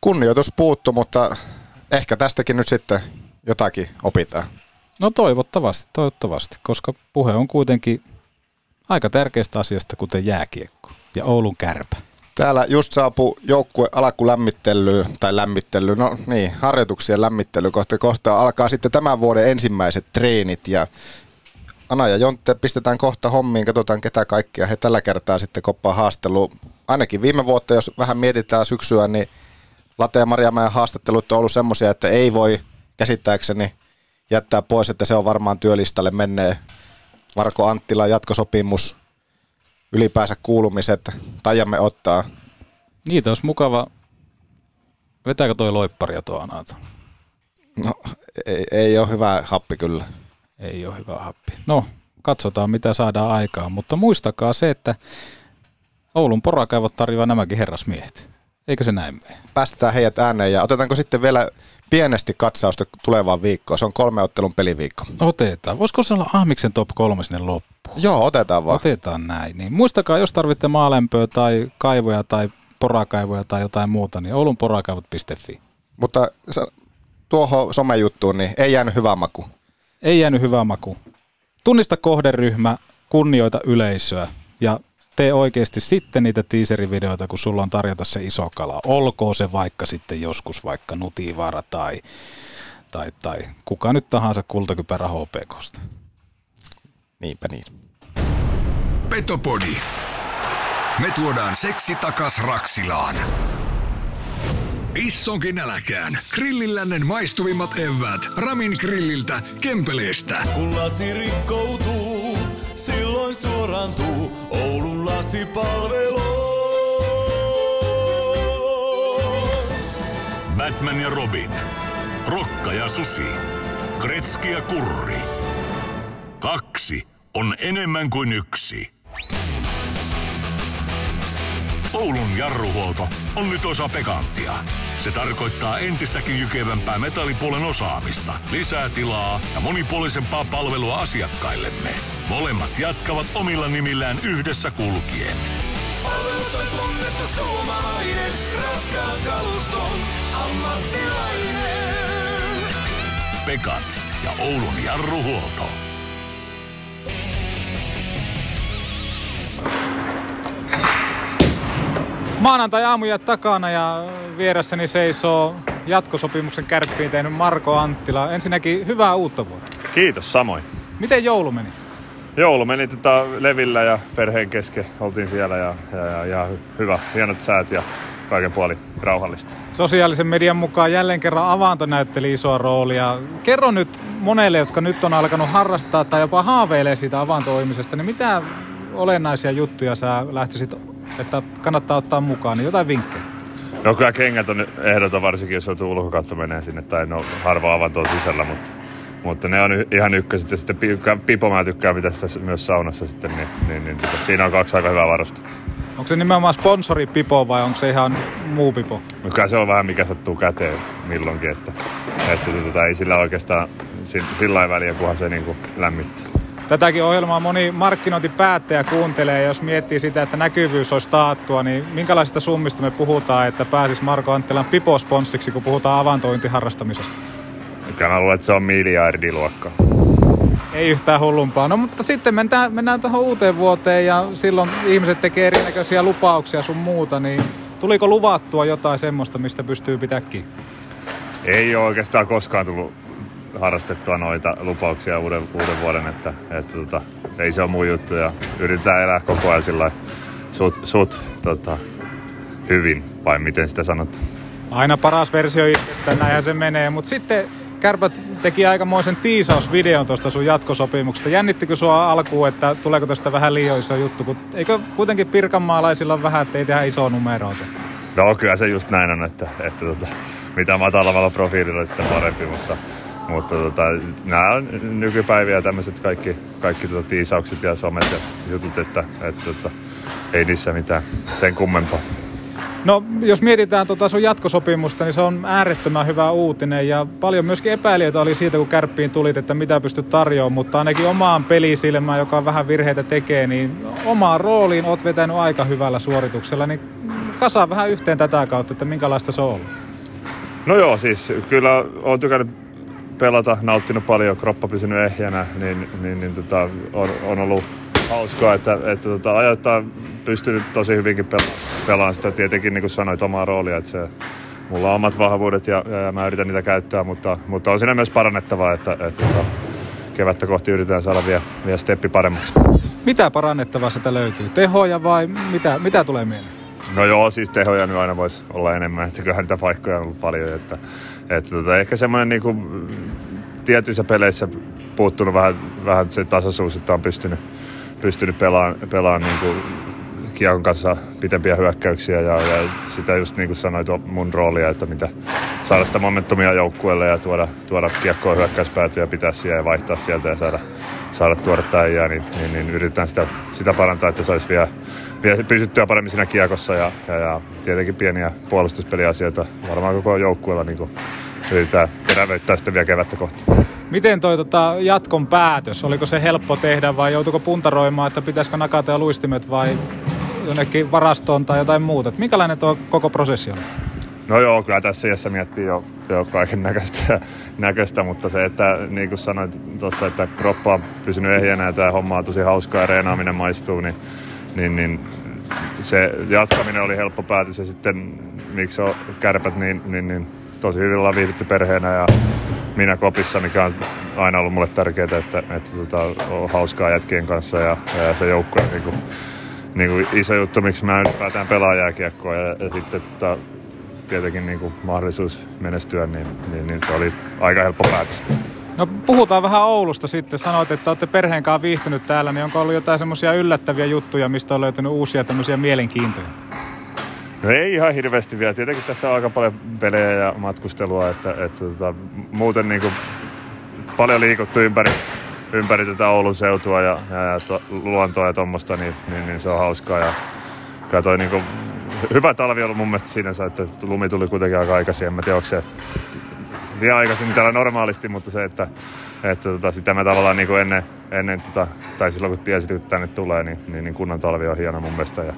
kunnioitus puuttu, mutta ehkä tästäkin nyt sitten jotakin opitaan. No toivottavasti, toivottavasti, koska puhe on kuitenkin aika tärkeästä asiasta, kuten jääkiekko ja Oulun kärpä. Täällä just saapui joukkue alkulämmittelyyn, tai lämmittely, no niin, harjoituksien lämmittely kohta kohta alkaa sitten tämän vuoden ensimmäiset treenit ja Ana ja Jontte pistetään kohta hommiin, katsotaan ketä kaikkia he tällä kertaa sitten koppaa haastelu. Ainakin viime vuotta, jos vähän mietitään syksyä, niin Late ja Marjamäen haastattelut on ollut semmoisia, että ei voi käsittääkseni jättää pois, että se on varmaan työlistalle menee Marko Anttila jatkosopimus, ylipäänsä kuulumiset, tajamme ottaa. Niitä olisi mukava. Vetääkö toi loipparia tuo Anato? No, ei, ei ole hyvä happi kyllä. Ei ole hyvä happi. No, katsotaan mitä saadaan aikaan, mutta muistakaa se, että Oulun porakaivot tarjoaa nämäkin herrasmiehet. Eikö se näin mene? Päästetään heidät ääneen ja otetaanko sitten vielä pienesti katsausta tulevaan viikkoon. Se on kolme ottelun peliviikko. Otetaan. Voisiko se olla Ahmiksen top kolme sinne loppuun? Joo, otetaan vaan. Otetaan näin. Niin muistakaa, jos tarvitte maalämpöä tai kaivoja tai porakaivoja tai jotain muuta, niin oulunporakaivot.fi. Mutta tuohon somejuttuun, niin ei jäänyt hyvä maku. Ei jäänyt hyvä maku. Tunnista kohderyhmä, kunnioita yleisöä ja tee oikeasti sitten niitä teaserivideoita, kun sulla on tarjota se iso kala. Olkoon se vaikka sitten joskus vaikka Nutivaara tai, tai, tai kuka nyt tahansa kultakypärä HPKsta. Niinpä niin. Petopodi. Me tuodaan seksi takas Raksilaan. Issonkin nälkään. Grillillännen maistuvimmat eväät. Ramin grilliltä, Kempeleestä. Kun lasi rikkoutuu, silloin suorantuu Oulun lasipalvelu. Batman ja Robin. Rokka ja Susi. Kretski ja Kurri. Kaksi on enemmän kuin yksi. Oulun jarruhuolto on nyt osa Pekantia. Se tarkoittaa entistäkin jykevämpää metallipuolen osaamista, lisää tilaa ja monipuolisempaa palvelua asiakkaillemme. Molemmat jatkavat omilla nimillään yhdessä kulkien. Palvelusta tunnettu suomalainen, raskaan kaluston ammattilainen. Pekat ja Oulun jarruhuolto. Maanantai aamuja takana ja vieressäni seisoo jatkosopimuksen kärppiin tehnyt Marko Anttila. Ensinnäkin hyvää uutta vuotta. Kiitos, samoin. Miten joulu meni? Joulu meni tota Levillä ja perheen kesken. Oltiin siellä ja, ja, ja, ja hyvä, hienot säät ja kaiken puolin rauhallista. Sosiaalisen median mukaan jälleen kerran avanto näytteli isoa roolia. Kerro nyt monelle, jotka nyt on alkanut harrastaa tai jopa haaveilee siitä avantouimisesta, niin mitä olennaisia juttuja sä lähtisit, että kannattaa ottaa mukaan, niin jotain vinkkejä? No kyllä kengät on ehdoton varsinkin, jos joutuu ulkokatto menee sinne, tai no harva avanto on sisällä, mutta, mutta ne on ihan ykköset. Ja sitten pi- Pipo mä tykkään pitää sitä myös saunassa sitten, niin, niin, niin tota, siinä on kaksi aika hyvää varustetta. Onko se nimenomaan sponsori Pipo vai onko se ihan muu Pipo? No kyllä se on vähän mikä sattuu käteen milloinkin, että, että tota, ei sillä oikeastaan si- sillä lailla väliä, kunhan se niin kuin lämmittää. Tätäkin ohjelmaa moni markkinointipäättäjä kuuntelee, jos miettii sitä, että näkyvyys olisi taattua, niin minkälaisista summista me puhutaan, että pääsis Marko Anttilan piposponssiksi, kun puhutaan avantointiharrastamisesta? Kyllä mä luulen, että se on miljardiluokka. Ei yhtään hullumpaa. No mutta sitten mennään, mennään tuohon uuteen vuoteen ja silloin ihmiset tekee erinäköisiä lupauksia sun muuta, niin tuliko luvattua jotain semmoista, mistä pystyy pitäkin? Ei ole oikeastaan koskaan tullut harrastettua noita lupauksia uuden, uuden vuoden, että, että tota, ei se ole mun juttu ja yritetään elää koko ajan sillä sut, sut tota, hyvin, vai miten sitä sanot? Aina paras versio itsestä, näinhän se menee. Mutta sitten Kärpät teki aikamoisen tiisausvideon tuosta sun jatkosopimuksesta. Jännittikö sua alkuun, että tuleeko tästä vähän liian iso juttu? Kun eikö kuitenkin Pirkanmaalaisilla on vähän, että ei tehdä isoa numeroa tästä? No kyllä se just näin on, että, että tota, mitä matalamalla profiililla sitä parempi, mutta, mutta tota, nämä on nykypäiviä tämmöiset kaikki, kaikki tota, tiisaukset ja somet ja jutut, että, että tota, ei niissä mitään sen kummempaa. No, jos mietitään tuota sun jatkosopimusta, niin se on äärettömän hyvä uutinen ja paljon myöskin epäilijöitä oli siitä, kun kärppiin tulit, että mitä pystyt tarjoamaan, mutta ainakin omaan pelisilmään, joka vähän virheitä tekee, niin omaan rooliin oot vetänyt aika hyvällä suorituksella, niin kasaa vähän yhteen tätä kautta, että minkälaista se on ollut. No joo, siis kyllä oon tykännyt pelata, nauttinut paljon, kroppa pysynyt ehjänä, niin, niin, niin tota, on, on ollut hauskaa, että, että tota, ajoittain pystynyt tosi hyvinkin pela- pelaamaan sitä tietenkin, niin kuin sanoit, omaa roolia, että se, mulla on omat vahvuudet ja, ja mä yritän niitä käyttää, mutta, mutta on siinä myös parannettavaa, että, että, että kevättä kohti yritetään saada vielä, vielä steppi paremmaksi. Mitä parannettavaa sitä löytyy? Tehoja vai mitä, mitä tulee mieleen? No joo, siis tehoja nyt aina voisi olla enemmän, että kyllähän niitä paikkoja on ollut paljon, että, että tota, ehkä semmoinen niin kuin, tietyissä peleissä puuttunut vähän, vähän se tasaisuus, että on pystynyt, pystynyt pelaamaan, pelaamaan niin kuin kiekon kanssa pitempiä hyökkäyksiä ja, ja sitä just niin kuin sanoit mun roolia, että mitä saada sitä momentumia joukkueelle ja tuoda, tuoda kiekkoa hyökkäyspäätyä ja pitää siellä ja vaihtaa sieltä ja saada, saada tuoda täijää, niin, niin, niin, yritetään sitä, sitä parantaa, että saisi vielä, vielä pysyttyä paremmin siinä kiekossa ja, ja, ja tietenkin pieniä puolustuspeliasioita varmaan koko joukkueella niin kuin yritetään terävöittää sitten vielä kevättä kohti. Miten toi tota, jatkon päätös? Oliko se helppo tehdä vai joutuiko puntaroimaan, että pitäisikö nakata ja luistimet vai jonnekin varastoon tai jotain muuta? Et minkälainen tuo koko prosessi on? No joo, kyllä tässä iässä miettii jo, jo kaiken näköistä, näköistä, mutta se, että niin kuin sanoit tuossa, että kroppa on pysynyt ehjänä ja tämä homma on tosi hauskaa ja reenaaminen maistuu, niin, niin, niin se jatkaminen oli helppo päätös ja sitten miksi on kärpät niin, niin, niin tosi hyvin ollaan viihdytty perheenä ja minä kopissa, mikä on aina ollut mulle tärkeää, että, että tota, on hauskaa jätkien kanssa ja, ja se joukkue niin kuin, niin kuin iso juttu, miksi mä ylipäätään pelaan jääkiekkoa ja, ja sitten tota, tietenkin niin kuin mahdollisuus menestyä, niin, niin, niin, se oli aika helppo päätös. No puhutaan vähän Oulusta sitten. Sanoit, että olette perheen kanssa viihtynyt täällä, niin onko ollut jotain semmoisia yllättäviä juttuja, mistä on löytynyt uusia tämmöisiä mielenkiintoja? No ei ihan hirveästi vielä. Tietenkin tässä on aika paljon pelejä ja matkustelua, että, että tota, muuten niin kuin paljon liikuttu ympäri, ympäri tätä Oulun seutua ja, ja, ja to, luontoa ja tuommoista, niin, niin, niin, se on hauskaa. Ja katsoin niin kuin, hyvä talvi ollut mun mielestä siinä, että lumi tuli kuitenkin aika aikaisin. En mä tiedä, onko se vielä aikaisemmin täällä normaalisti, mutta se, että, että tota, sitä mä tavallaan niin kuin ennen, ennen tota, tai silloin kun tiesit, että tänne tulee, niin, niin, niin kunnan talvi on hieno mun mielestä ja,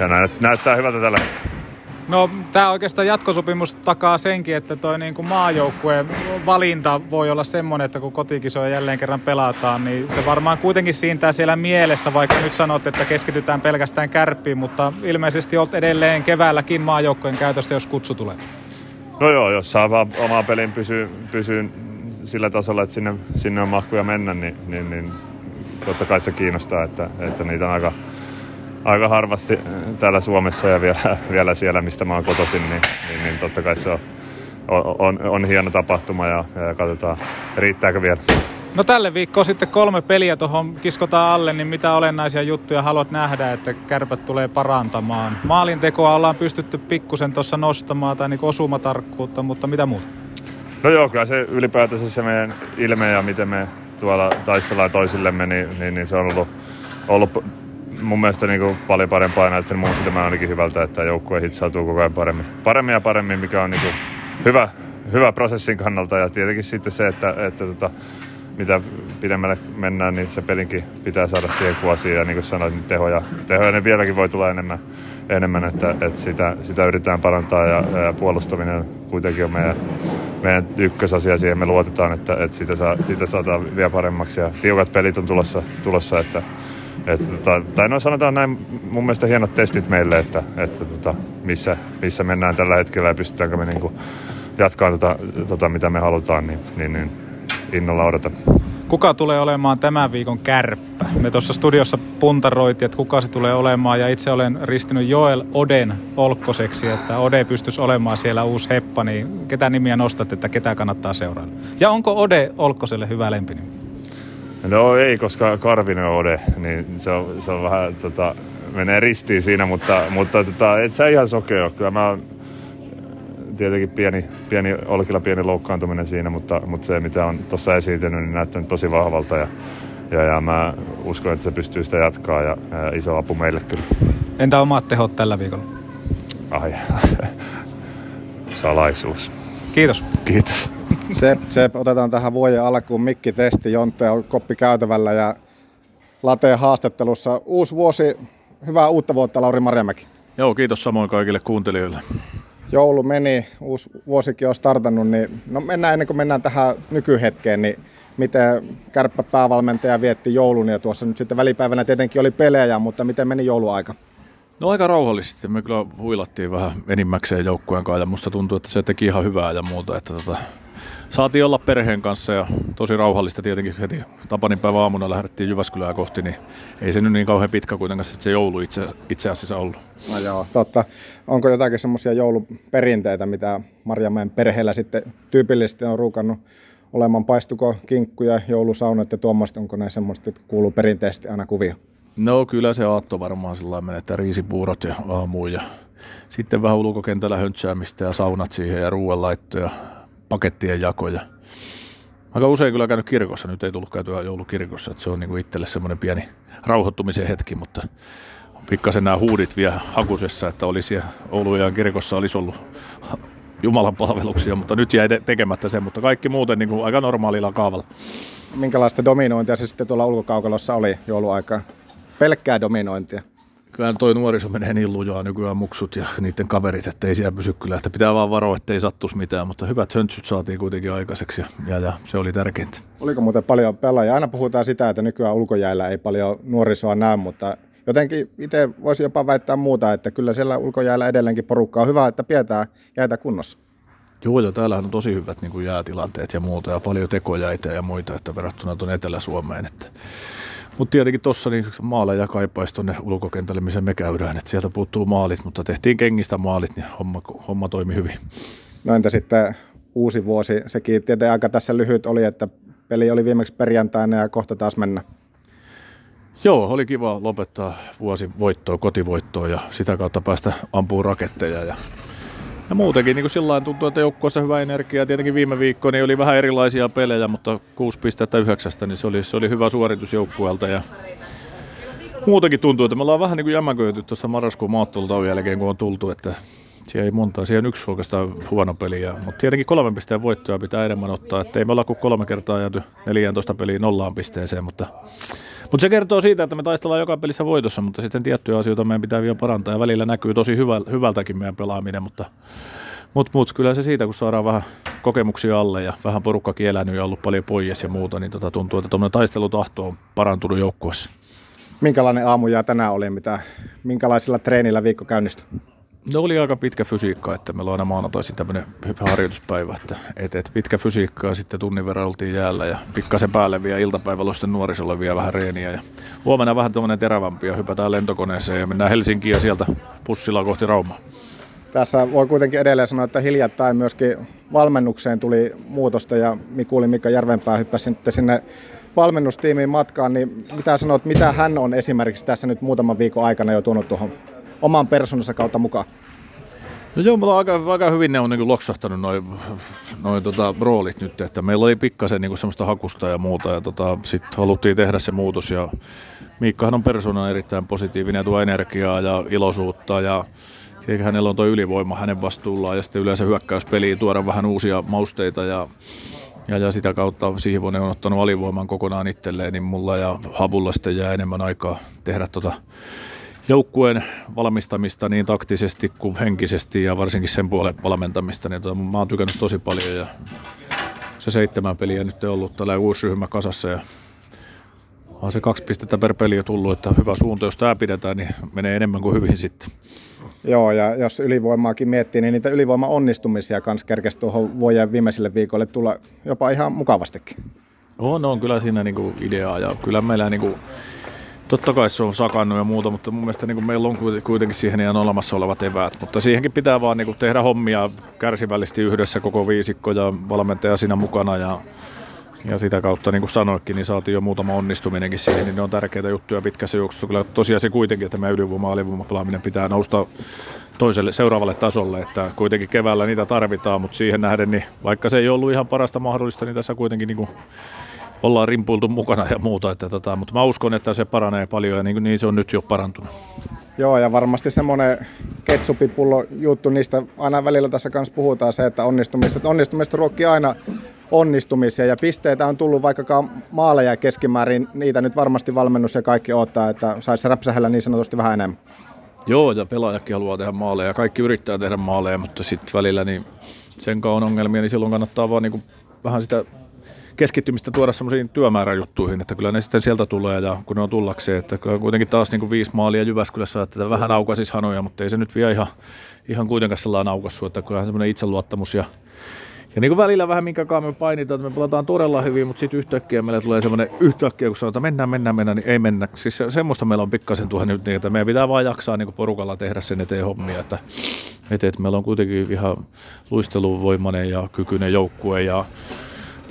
ja näyt, näyttää hyvältä tällä hetkellä. No tämä oikeastaan jatkosopimus takaa senkin, että toi niin kuin maajoukkueen valinta voi olla semmoinen, että kun kotikisoja jälleen kerran pelataan, niin se varmaan kuitenkin siintää siellä mielessä, vaikka nyt sanot, että keskitytään pelkästään kärppiin, mutta ilmeisesti olet edelleen keväälläkin maajoukkueen käytöstä, jos kutsu tulee. No joo, jos saa vaan omaa pelin pysyä, pysyä sillä tasolla, että sinne, sinne on mahkuja mennä, niin, niin, niin totta kai se kiinnostaa, että, että niitä on aika, aika harvasti täällä Suomessa ja vielä, vielä siellä, mistä mä oon kotoisin, niin, niin, niin totta kai se on, on, on, on hieno tapahtuma ja, ja katsotaan, riittääkö vielä. No tälle viikkoon sitten kolme peliä tuohon kiskotaan alle, niin mitä olennaisia juttuja haluat nähdä, että kärpät tulee parantamaan? Maalintekoa ollaan pystytty pikkusen tuossa nostamaan tai niin osumatarkkuutta, mutta mitä muuta? No joo, kyllä se ylipäätänsä se meidän ilme ja miten me tuolla taistellaan toisillemme, niin, niin, niin se on ollut, ollut mun mielestä niin kuin paljon parempaa näyttänyt mun silmään ainakin hyvältä, että joukkue hitsautuu koko ajan paremmin, paremmin ja paremmin, mikä on niin kuin hyvä, hyvä prosessin kannalta ja tietenkin sitten se, että, että tota, mitä pidemmälle mennään, niin se pelinkin pitää saada siihen kuosiin. Ja niin kuin sanoin, niin tehoja, tehoja ne vieläkin voi tulla enemmän, enemmän että, että sitä, sitä yritetään parantaa ja, ja puolustaminen kuitenkin on meidän, meidän ykkösasia. Siihen me luotetaan, että, että sitä, saa, sitä saadaan vielä paremmaksi. Ja tiukat pelit on tulossa, tulossa että, että, tota, tai no sanotaan näin mun mielestä hienot testit meille, että, että tota, missä, missä mennään tällä hetkellä ja pystytäänkö me niinku jatkaa tota, tota, mitä me halutaan, niin, niin, niin innolla odotan. Kuka tulee olemaan tämän viikon kärppä? Me tuossa studiossa puntaroitiin, että kuka se tulee olemaan ja itse olen ristinyt Joel Oden olkkoseksi, että Ode pystyisi olemaan siellä uusi heppa, niin ketä nimiä nostat, että ketä kannattaa seurailla? Ja onko Ode Olkkoselle hyvä lempinimi? No ei, koska Karvinen on Ode, niin se on, se on vähän, tota, menee ristiin siinä, mutta, mutta tota, et sä ihan sokea Kyllä mä tietenkin pieni, pieni, Olkilla pieni loukkaantuminen siinä, mutta, mutta se mitä on tuossa esiintynyt, niin näyttänyt tosi vahvalta ja, ja, ja mä uskon, että se pystyy sitä jatkaa ja, ja iso apu meille kyllä. Entä omat tehot tällä viikolla? Ai, salaisuus. Kiitos. Kiitos. Se, se otetaan tähän vuoden alkuun mikki-testi. Jonte on koppi käytävällä ja Lateen haastattelussa. Uusi vuosi, hyvää uutta vuotta Lauri Marjamäki. Joo, kiitos samoin kaikille kuuntelijoille joulu meni, uusi vuosikin on startannut, niin no mennään ennen kuin mennään tähän nykyhetkeen, niin miten kärppä päävalmentaja vietti joulun ja tuossa nyt sitten välipäivänä tietenkin oli pelejä, mutta miten meni jouluaika? No aika rauhallisesti. Me kyllä huilattiin vähän enimmäkseen joukkueen kanssa ja musta tuntuu, että se teki ihan hyvää ja muuta. Että tota, saatiin olla perheen kanssa ja tosi rauhallista tietenkin heti Tapanin päivä aamuna lähdettiin Jyväskylää kohti, niin ei se nyt niin kauhean pitkä kuitenkaan se joulu itse, itse asiassa ollut. No joo, totta. Onko jotakin semmoisia jouluperinteitä, mitä Marjamäen perheellä sitten tyypillisesti on ruukannut olemaan? Paistuko kinkkuja, joulusaunat ja tuommoista, onko ne semmoista, että kuuluu perinteisesti aina kuvia? No kyllä se aatto varmaan sillä lailla menee, että riisipuurot ja aamuun ja sitten vähän ulkokentällä höntsäämistä ja saunat siihen ja ruoanlaittoja, pakettien jakoja. Aika usein kyllä käynyt kirkossa, nyt ei tullut käytyä joulukirkossa, että se on niinku itselle semmoinen pieni rauhoittumisen hetki, mutta pikkasen nämä huudit vielä hakusessa, että olisi Oulujan kirkossa olisi ollut Jumalan palveluksia, mutta nyt jäi te- tekemättä se, mutta kaikki muuten niin kuin aika normaalilla kaavalla. Minkälaista dominointia se sitten tuolla ulkokaukalossa oli jouluaikaa? Pelkkää dominointia. Kyllä toi nuoriso menee niin lujaa nykyään muksut ja niiden kaverit, että ei siellä pysy kyllä. Että pitää vaan varoa, ettei sattuisi mitään, mutta hyvät höntsyt saatiin kuitenkin aikaiseksi ja, ja, ja se oli tärkeintä. Oliko muuten paljon pelaajia? Aina puhutaan sitä, että nykyään ulkojäällä ei paljon nuorisoa näy, mutta jotenkin itse voisi jopa väittää muuta, että kyllä siellä ulkojäällä edelleenkin porukkaa on hyvä, että pidetään jäitä kunnossa. Joo, ja täällähän on tosi hyvät niin kuin jäätilanteet ja muuta ja paljon tekojäitä ja muita, että verrattuna tuonne Etelä-Suomeen. Että. Mutta tietenkin tuossa niin maaleja kaipaisi tuonne ulkokentälle, missä me käydään. Että sieltä puuttuu maalit, mutta tehtiin kengistä maalit, niin homma, homma toimi hyvin. No entä sitten uusi vuosi? Sekin tietenkin aika tässä lyhyt oli, että peli oli viimeksi perjantaina ja kohta taas mennä. Joo, oli kiva lopettaa vuosi voittoa, kotivoittoa ja sitä kautta päästä ampuu raketteja. Ja, ja muutenkin niin sillä tuntuu, että joukkueessa hyvä energia. Tietenkin viime viikko niin oli vähän erilaisia pelejä, mutta 6 pistettä yhdeksästä, niin se oli, se oli hyvä suoritus joukkueelta. Ja muutenkin tuntuu, että me ollaan vähän niin kuin jämäköity tuossa marraskuun maattelutauon jälkeen, kun on tultu, että siellä ei monta, siellä on yksi oikeastaan huono peliä, mutta tietenkin kolmen pisteen voittoa pitää enemmän ottaa, että ei me olla kuin kolme kertaa jääty 14 peliä nollaan pisteeseen, mutta mutta se kertoo siitä, että me taistellaan joka pelissä voitossa, mutta sitten tiettyjä asioita meidän pitää vielä parantaa ja välillä näkyy tosi hyvä, hyvältäkin meidän pelaaminen, mutta mutta mut, kyllä se siitä, kun saadaan vähän kokemuksia alle ja vähän porukkakin elänyt ja ollut paljon pois ja muuta, niin tota tuntuu, että tuommoinen taistelutahto on parantunut joukkueessa. Minkälainen aamu ja tänään oli? Mitä, minkälaisilla treenillä viikko käynnistyi? No oli aika pitkä fysiikka, että meillä on aina maanantaisin tämmöinen harjoituspäivä, että et, et pitkä fysiikka ja sitten tunnin verran oltiin jäällä ja pikkasen päälle vielä iltapäivällä sitten nuorisolle vielä vähän reeniä ja huomenna vähän tuommoinen terävämpi ja hypätään lentokoneeseen ja mennään Helsinkiin ja sieltä pussilla kohti Raumaa. Tässä voi kuitenkin edelleen sanoa, että hiljattain myöskin valmennukseen tuli muutosta ja Mikuli Mika Järvenpää hyppäsi sinne valmennustiimiin matkaan, niin mitä sanot, mitä hän on esimerkiksi tässä nyt muutaman viikon aikana jo tuonut tuohon oman persoonansa kautta mukaan? No joo, mulla on aika, aika hyvin ne on niin loksahtanut noin noi, tota, roolit nyt, että meillä oli pikkasen niin semmoista hakusta ja muuta ja tota, sitten haluttiin tehdä se muutos ja Miikkahan on persoonan erittäin positiivinen ja tuo energiaa ja iloisuutta ja tietenkin hänellä on tuo ylivoima hänen vastuullaan ja sitten yleensä hyökkäyspeliin tuoda vähän uusia mausteita ja ja, ja sitä kautta Siivonen on ottanut alivoiman kokonaan itselleen, niin mulla ja Havulla sitten jää enemmän aikaa tehdä tota joukkueen valmistamista niin taktisesti kuin henkisesti ja varsinkin sen puolen valmentamista, niin tota, mä oon tykännyt tosi paljon ja se seitsemän peliä nyt on ollut tällä uusi ryhmä kasassa ja on se kaksi pistettä per peli jo tullut, että hyvä suunta, jos tämä pidetään, niin menee enemmän kuin hyvin sitten. Joo, ja jos ylivoimaakin miettii, niin niitä ylivoima-onnistumisia kanssa kerkesi tuohon vuoden viimeisille viikoille tulla jopa ihan mukavastikin. On, on kyllä siinä niinku ideaa ja kyllä meillä niinku, totta kai se on sakannut ja muuta, mutta mun mielestä niinku meillä on kuitenkin siihen ihan olemassa olevat eväät. Mutta siihenkin pitää vaan niinku tehdä hommia kärsivällisesti yhdessä koko viisikko ja valmentaja siinä mukana ja ja sitä kautta, niin kuin sanoikin, niin saatiin jo muutama onnistuminenkin siihen, niin ne on tärkeitä juttuja pitkässä juoksussa. Kyllä tosiaan se kuitenkin, että meidän ylivoima- ja alivoimapelaaminen pitää nousta toiselle seuraavalle tasolle, että kuitenkin keväällä niitä tarvitaan, mutta siihen nähden, niin vaikka se ei ollut ihan parasta mahdollista, niin tässä kuitenkin niin kuin ollaan rimpuiltu mukana ja muuta, että tota, mutta mä uskon, että se paranee paljon ja niin, niin se on nyt jo parantunut. Joo, ja varmasti semmoinen ketsupipullo juttu, niistä aina välillä tässä kanssa puhutaan se, että onnistumista, onnistumista ruokkii aina onnistumisia ja pisteitä on tullut vaikkakaan maaleja keskimäärin, niitä nyt varmasti valmennus ja kaikki odottaa, että saisi räpsähellä niin sanotusti vähän enemmän. Joo, ja pelaajakin haluaa tehdä maaleja, kaikki yrittää tehdä maaleja, mutta sitten välillä niin sen on ongelmia, niin silloin kannattaa vaan niin vähän sitä keskittymistä tuoda semmoisiin työmääräjuttuihin, että kyllä ne sitten sieltä tulee ja kun ne on tullakseen, että kuitenkin taas niin kuin viisi maalia Jyväskylässä, että vähän aukasis hanoja, mutta ei se nyt vielä ihan, ihan kuitenkaan sellainen aukassut, että kyllähän semmoinen itseluottamus ja ja niin kuin välillä vähän minkä me painitaan, että me pelataan todella hyvin, mutta sitten yhtäkkiä meille tulee semmoinen yhtäkkiä, kun sanotaan mennään, mennään, mennaan, niin ei mennä. Siis se, semmoista meillä on pikkasen tuohon nyt niin, että meidän pitää vaan jaksaa niin kuin porukalla tehdä sen eteen hommia, että, että, että meillä on kuitenkin ihan luisteluvoimainen ja kykyinen joukkue ja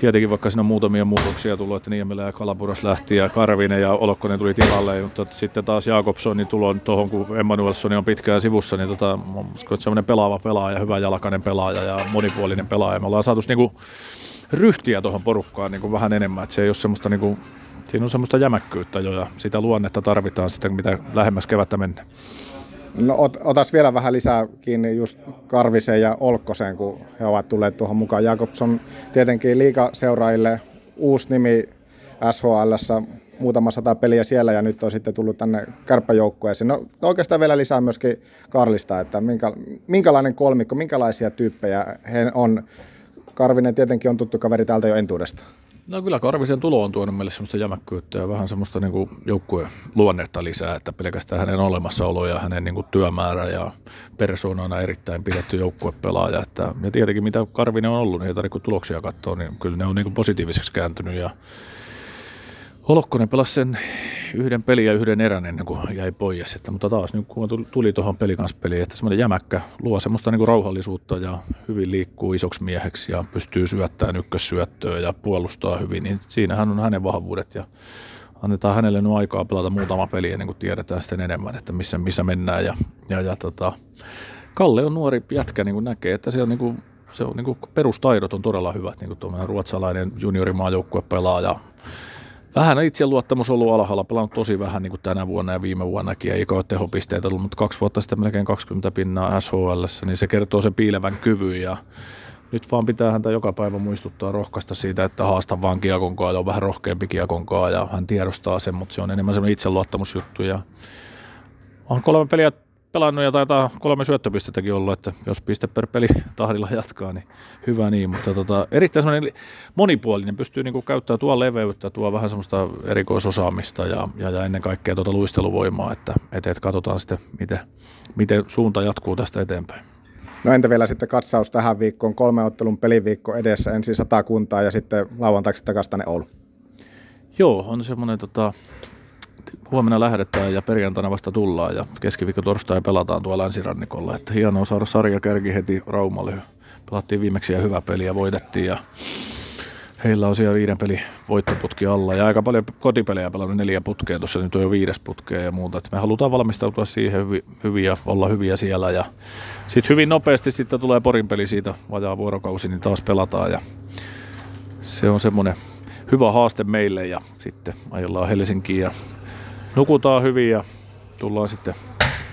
tietenkin vaikka siinä on muutamia muutoksia tullut, että Niemelä ja Kalapuras lähti ja Karvinen ja Olokkonen tuli tilalle, mutta sitten taas Jakobsonin tulo tuohon, kun Emmanuelsson on pitkään sivussa, niin tota, uskon, että semmoinen pelaava pelaaja, hyvä jalkainen pelaaja ja monipuolinen pelaaja. Me ollaan saatu niinku ryhtiä tuohon porukkaan niinku vähän enemmän, että se ei ole semmoista niinku, siinä on semmoista jämäkkyyttä jo ja sitä luonnetta tarvitaan sitten, mitä lähemmäs kevättä mennään. No ot, otas vielä vähän lisää kiinni just Karvisen ja Olkkosen, kun he ovat tulleet tuohon mukaan. Jakobson tietenkin liikaseuraajille uusi nimi SHL, muutama sata peliä siellä ja nyt on sitten tullut tänne kärppäjoukkueeseen. No oikeastaan vielä lisää myöskin Karlista, että minkä, minkälainen kolmikko, minkälaisia tyyppejä he on. Karvinen tietenkin on tuttu kaveri täältä jo entuudesta. No kyllä Karvisen tulo on tuonut meille semmoista jämäkkyyttä ja vähän semmoista niin joukkueen luonnetta lisää, että pelkästään hänen olemassaolo ja hänen niin kuin työmäärä ja persoonana erittäin pidetty joukkuepelaaja. Että, ja tietenkin mitä Karvinen on ollut, niin ei tarvitse tuloksia katsoa, niin kyllä ne on niin kuin positiiviseksi kääntynyt ja Holokkonen pelasi sen yhden pelin ja yhden erän ennen kuin jäi pois. Että, mutta taas nyt kun tuli tuohon pelikanspeliin, että semmoinen jämäkkä luo semmoista niin rauhallisuutta ja hyvin liikkuu isoksi mieheksi ja pystyy syöttämään ykkössyöttöä ja puolustaa hyvin, niin siinähän on hänen vahvuudet ja annetaan hänelle nyt aikaa pelata muutama peli ennen kuin tiedetään sitten enemmän, että missä, missä mennään. Ja, ja, ja tota, Kalle on nuori jätkä, niin kuin näkee, että se on niin kuin, se on niin kuin perustaidot on todella hyvät, niin kuin ruotsalainen juniorimaajoukkue pelaaja vähän itseluottamus ollut alhaalla, pelannut tosi vähän niin kuin tänä vuonna ja viime vuonnakin, eikä ole tehopisteitä tullut, mutta kaksi vuotta sitten melkein 20 pinnaa SHL, niin se kertoo sen piilevän kyvyn ja nyt vaan pitää häntä joka päivä muistuttaa rohkaista siitä, että haasta vaan kiekonkaa ja on vähän rohkeampi kiekonkaa ja hän tiedostaa sen, mutta se on enemmän semmoinen itseluottamusjuttu ja on kolme peliä pelannut ja taitaa kolme syöttöpistettäkin ollut, että jos piste per peli tahdilla jatkaa, niin hyvä niin. Mutta tota, erittäin semmoinen monipuolinen, pystyy niinku käyttämään tuo leveyttä, tuo vähän semmoista erikoisosaamista ja, ja, ja ennen kaikkea tuota luisteluvoimaa, että, että, että katsotaan sitten, miten, miten suunta jatkuu tästä eteenpäin. No entä vielä sitten katsaus tähän viikkoon, kolme ottelun peliviikko edessä, ensin sata kuntaa ja sitten lauantaiksi takaisin tänne Oulu. Joo, on semmoinen tota, huomenna lähdetään ja perjantaina vasta tullaan ja keskiviikko torstai pelataan tuolla länsirannikolla. Että hienoa saada sarja kärki heti Raumalle. Pelattiin viimeksi ja hyvä peli ja voitettiin ja heillä on siellä viiden peli voittoputki alla ja aika paljon kotipelejä pelannut neljä putkea tuossa, nyt on jo viides putkea ja muuta. Et me halutaan valmistautua siihen hyvin ja olla hyviä siellä ja sitten hyvin nopeasti sitten tulee Porin peli siitä vajaa vuorokausi, niin taas pelataan ja se on semmoinen hyvä haaste meille ja sitten ajellaan Helsinkiin ja nukutaan hyvin ja tullaan sitten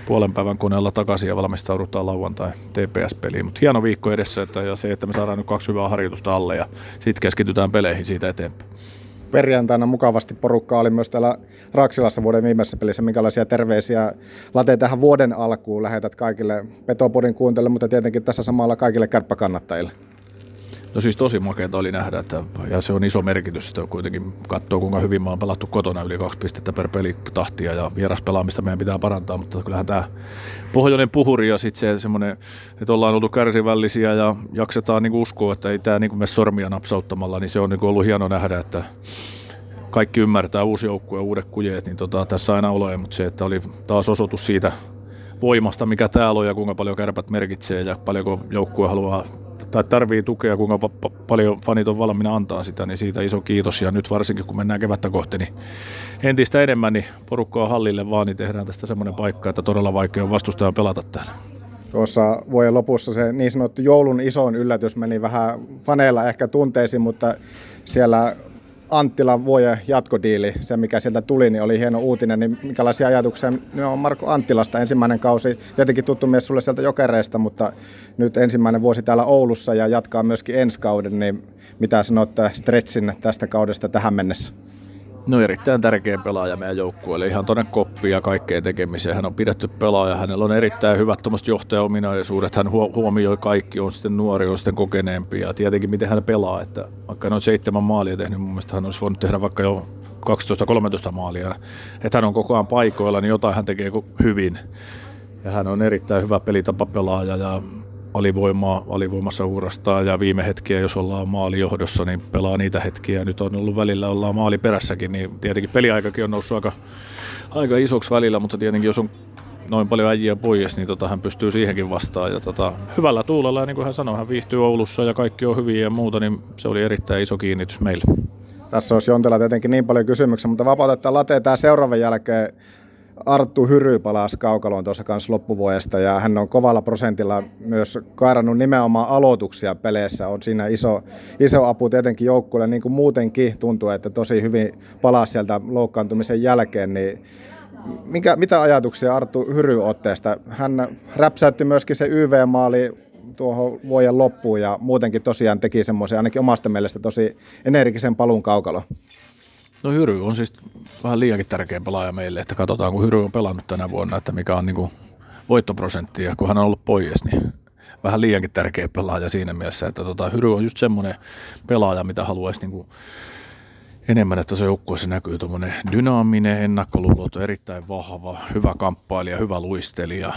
puolen päivän koneella takaisin ja valmistaudutaan lauantai TPS-peliin. Mutta hieno viikko edessä että, ja se, että me saadaan nyt kaksi hyvää harjoitusta alle ja sitten keskitytään peleihin siitä eteenpäin. Perjantaina mukavasti porukka oli myös täällä Raksilassa vuoden viimeisessä pelissä. Minkälaisia terveisiä lateja tähän vuoden alkuun lähetät kaikille Petopodin kuuntelijoille, mutta tietenkin tässä samalla kaikille kärppäkannattajille? No siis tosi makeata oli nähdä, että, ja se on iso merkitys, että kuitenkin katsoo kuinka hyvin me on pelattu kotona yli kaksi pistettä per pelitahtia ja vieraspelaamista meidän pitää parantaa, mutta kyllähän tämä pohjoinen puhuri ja sitten se semmoinen, että ollaan oltu kärsivällisiä ja jaksetaan niin uskoa, että ei tämä niin me sormia napsauttamalla, niin se on niin ollut hieno nähdä, että kaikki ymmärtää uusi joukkue ja uudet kujeet, niin tota, tässä aina ole, mutta se, että oli taas osoitus siitä voimasta, mikä täällä on ja kuinka paljon kärpät merkitsee ja paljonko joukkue haluaa tai tarvii tukea, kuinka pa- paljon fanit on valmiina antaa sitä, niin siitä iso kiitos. Ja nyt varsinkin kun mennään kevättä kohti, niin entistä enemmän niin porukkaa hallille vaan, niin tehdään tästä semmoinen paikka, että todella vaikea on vastustajan pelata täällä. Tuossa vuoden lopussa se niin sanottu joulun isoin yllätys meni vähän faneilla ehkä tunteisiin, mutta siellä Anttilan vuoden jatkodiili, se mikä sieltä tuli, niin oli hieno uutinen. Niin minkälaisia ajatuksia ne on Marko Anttilasta ensimmäinen kausi? Tietenkin tuttu mies sulle sieltä jokereista, mutta nyt ensimmäinen vuosi täällä Oulussa ja jatkaa myöskin ensi kauden. Niin mitä sanot Stretsin tästä kaudesta tähän mennessä? No erittäin tärkeä pelaaja meidän joukkueelle, ihan tuonne koppia ja kaikkeen tekemiseen. Hän on pidetty pelaaja, hänellä on erittäin hyvät johtajaominaisuudet, hän huomioi kaikki, on sitten nuori, on sitten kokeneempi ja tietenkin miten hän pelaa, että vaikka hän on seitsemän maalia tehnyt, mun mielestä hän olisi voinut tehdä vaikka jo 12-13 maalia. Että hän on koko ajan paikoilla, niin jotain hän tekee hyvin. Ja hän on erittäin hyvä pelitapapelaaja ja alivoimaa, alivoimassa uurastaa ja viime hetkiä, jos ollaan maalijohdossa, niin pelaa niitä hetkiä. Nyt on ollut välillä, ollaan maali perässäkin, niin tietenkin peliaikakin on noussut aika, aika isoksi välillä, mutta tietenkin jos on noin paljon äijiä pois, niin tota, hän pystyy siihenkin vastaan. Ja tota, hyvällä tuulella, ja niin kuin hän sanoi, hän viihtyy Oulussa ja kaikki on hyviä ja muuta, niin se oli erittäin iso kiinnitys meille. Tässä olisi Jontela tietenkin niin paljon kysymyksiä, mutta vapautetaan lateen tämä seuraavan jälkeen. Arttu Hyry palasi kaukaloon tuossa kanssa loppuvuodesta ja hän on kovalla prosentilla myös kairannut nimenomaan aloituksia peleissä. On siinä iso, iso apu tietenkin joukkueelle, niin kuin muutenkin tuntuu, että tosi hyvin palasi sieltä loukkaantumisen jälkeen. Niin mikä, mitä ajatuksia Arttu Hyry otteesta? Hän räpsäytti myöskin se YV-maali tuohon vuoden loppuun ja muutenkin tosiaan teki semmoisen ainakin omasta mielestä tosi energisen palun kaukalo. No Hyry on siis vähän liiankin tärkeä pelaaja meille, että katsotaan kun Hyry on pelannut tänä vuonna, että mikä on niin voittoprosentti. Ja kun hän on ollut pois, niin vähän liiankin tärkeä pelaaja siinä mielessä, että tota, Hyry on just semmoinen pelaaja, mitä haluaisi niin kuin enemmän, että se joukkueessa näkyy tuommoinen dynaaminen, ennakkoluuloton, erittäin vahva, hyvä kamppailija, hyvä luistelija.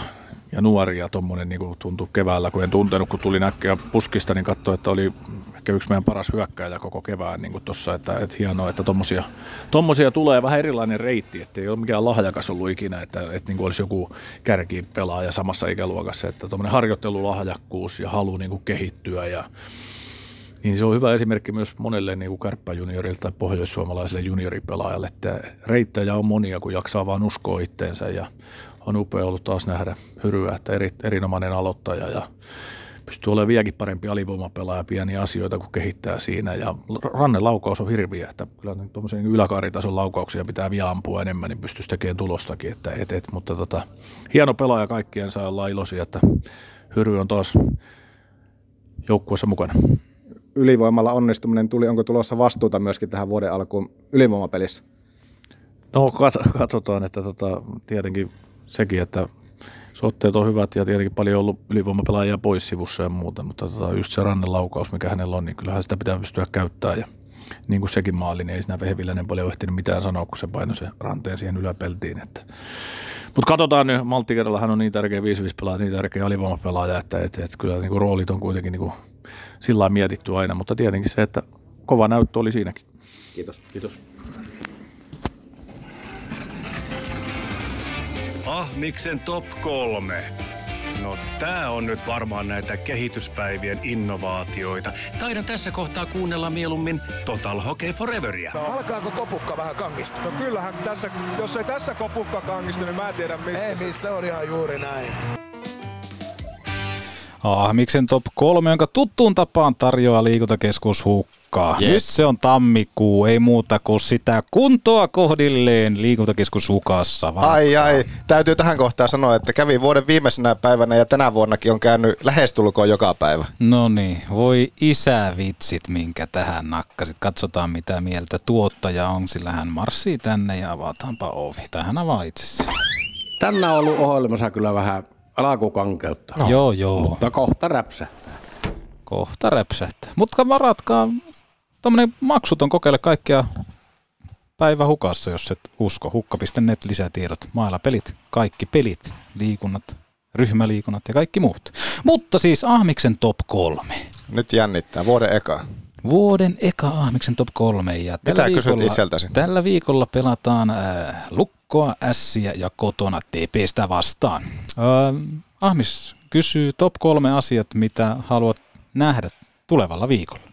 Ja nuori ja tuommoinen niin tuntui keväällä, kun en tuntenut, kun tuli näkkiä puskista, niin katsoi, että oli ehkä yksi meidän paras hyökkäjä koko kevään niin tuossa, että, että hienoa, että tommosia, tommosia tulee vähän erilainen reitti, että ei ole mikään lahjakas ollut ikinä, että, että niin kuin olisi joku kärkipelaaja samassa ikäluokassa, että tuommoinen harjoittelulahjakkuus ja halu niin kuin kehittyä ja niin se on hyvä esimerkki myös monelle niin kuin kärppäjuniorilta tai pohjoissuomalaiselle junioripelaajalle, että reittejä on monia, kun jaksaa vaan uskoa itteensä ja on upea ollut taas nähdä hyryä, että eri, erinomainen aloittaja ja pystyy olemaan vieläkin parempi alivoimapelaaja pieniä asioita, kun kehittää siinä. Ja rannelaukaus on hirviä, että kyllä tuommoisen yläkaaritason laukauksia pitää vielä ampua enemmän, niin pystyisi tekemään tulostakin. Että et, et, mutta tota, hieno pelaaja kaikkien saa olla iloisia, että Hyry on taas joukkueessa mukana. Ylivoimalla onnistuminen tuli, onko tulossa vastuuta myöskin tähän vuoden alkuun ylivoimapelissä? No katsotaan, että tota, tietenkin sekin, että Sotteet on hyvät ja tietenkin paljon ollut ylivoimapelaajia pois sivussa ja muuta, mutta tota, just se rannelaukaus, mikä hänellä on, niin kyllähän sitä pitää pystyä käyttämään. Ja niin kuin sekin maali, niin ei siinä Vehviläinen paljon ehtinyt mitään sanoa, kun se painoi sen ranteen siihen yläpeltiin. Että. Mutta katsotaan nyt, Maltti hän on niin tärkeä 5-5 pelaaja, niin tärkeä alivoimapelaaja, että, että, että kyllä niin kuin roolit on kuitenkin niin kuin sillä mietitty aina, mutta tietenkin se, että kova näyttö oli siinäkin. Kiitos. Kiitos. Ahmiksen top kolme. No tää on nyt varmaan näitä kehityspäivien innovaatioita. Taidan tässä kohtaa kuunnella mieluummin Total Hockey Foreveria. No, alkaako kopukka vähän kangista? No kyllähän tässä, jos ei tässä kopukka kangista, niin mä en tiedä missä. Ei missä, on ihan juuri näin. Ahmiksen top 3, jonka tuttuun tapaan tarjoaa liikuntakeskus Hukka aikaa. Yes. Nyt se on tammikuu, ei muuta kuin sitä kuntoa kohdilleen liikuntakeskus Ukassa. Ai ai, täytyy tähän kohtaan sanoa, että kävi vuoden viimeisenä päivänä ja tänä vuonnakin on käynyt lähestulkoon joka päivä. No niin, voi isävitsit, minkä tähän nakkasit. Katsotaan mitä mieltä tuottaja on, sillä hän marssii tänne ja avataanpa ovi. Tai hän avaa itsessä. Tänään on ollut ohjelmassa kyllä vähän alakukankeutta. No. Joo, joo. Mutta kohta räpsähtää. Kohta räpsähtää. Mutta varatkaa tämmöinen maksuton kokeile kaikkea päivä hukassa, jos et usko. Hukka.net lisätiedot, pelit, kaikki pelit, liikunnat, ryhmäliikunnat ja kaikki muut. Mutta siis Ahmiksen top kolme. Nyt jännittää, vuoden eka. Vuoden eka Ahmiksen top kolme. Ja tällä Mitä viikolla, itseltäsi? Tällä viikolla pelataan äh, Lukkoa, Ässiä ja kotona TPstä vastaan. Äh, Ahmis kysyy top kolme asiat, mitä haluat nähdä tulevalla viikolla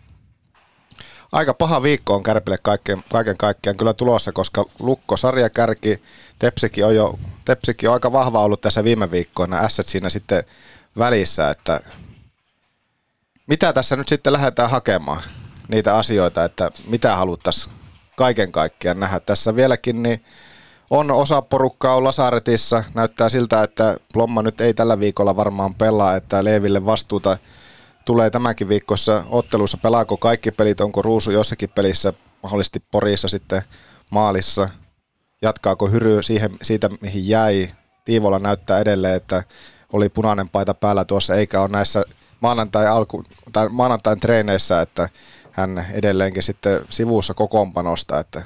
aika paha viikko on Kärpille kaiken, kaiken kaikkiaan kyllä tulossa, koska Lukko sarjakärki, Tepsikin on jo Tepsikin on aika vahva ollut tässä viime viikkoina, ässät siinä sitten välissä, että mitä tässä nyt sitten lähdetään hakemaan niitä asioita, että mitä haluttaisiin kaiken kaikkiaan nähdä. Tässä vieläkin niin on osa porukkaa on Lasaretissa. Näyttää siltä, että Plomma nyt ei tällä viikolla varmaan pelaa, että Leeville vastuuta tulee tämänkin viikossa ottelussa. Pelaako kaikki pelit, onko Ruusu jossakin pelissä, mahdollisesti Porissa sitten maalissa. Jatkaako Hyry siihen, siitä, mihin jäi. Tiivola näyttää edelleen, että oli punainen paita päällä tuossa, eikä ole näissä maanantai alku, tai maanantain treeneissä, että hän edelleenkin sitten sivussa kokoonpanosta, että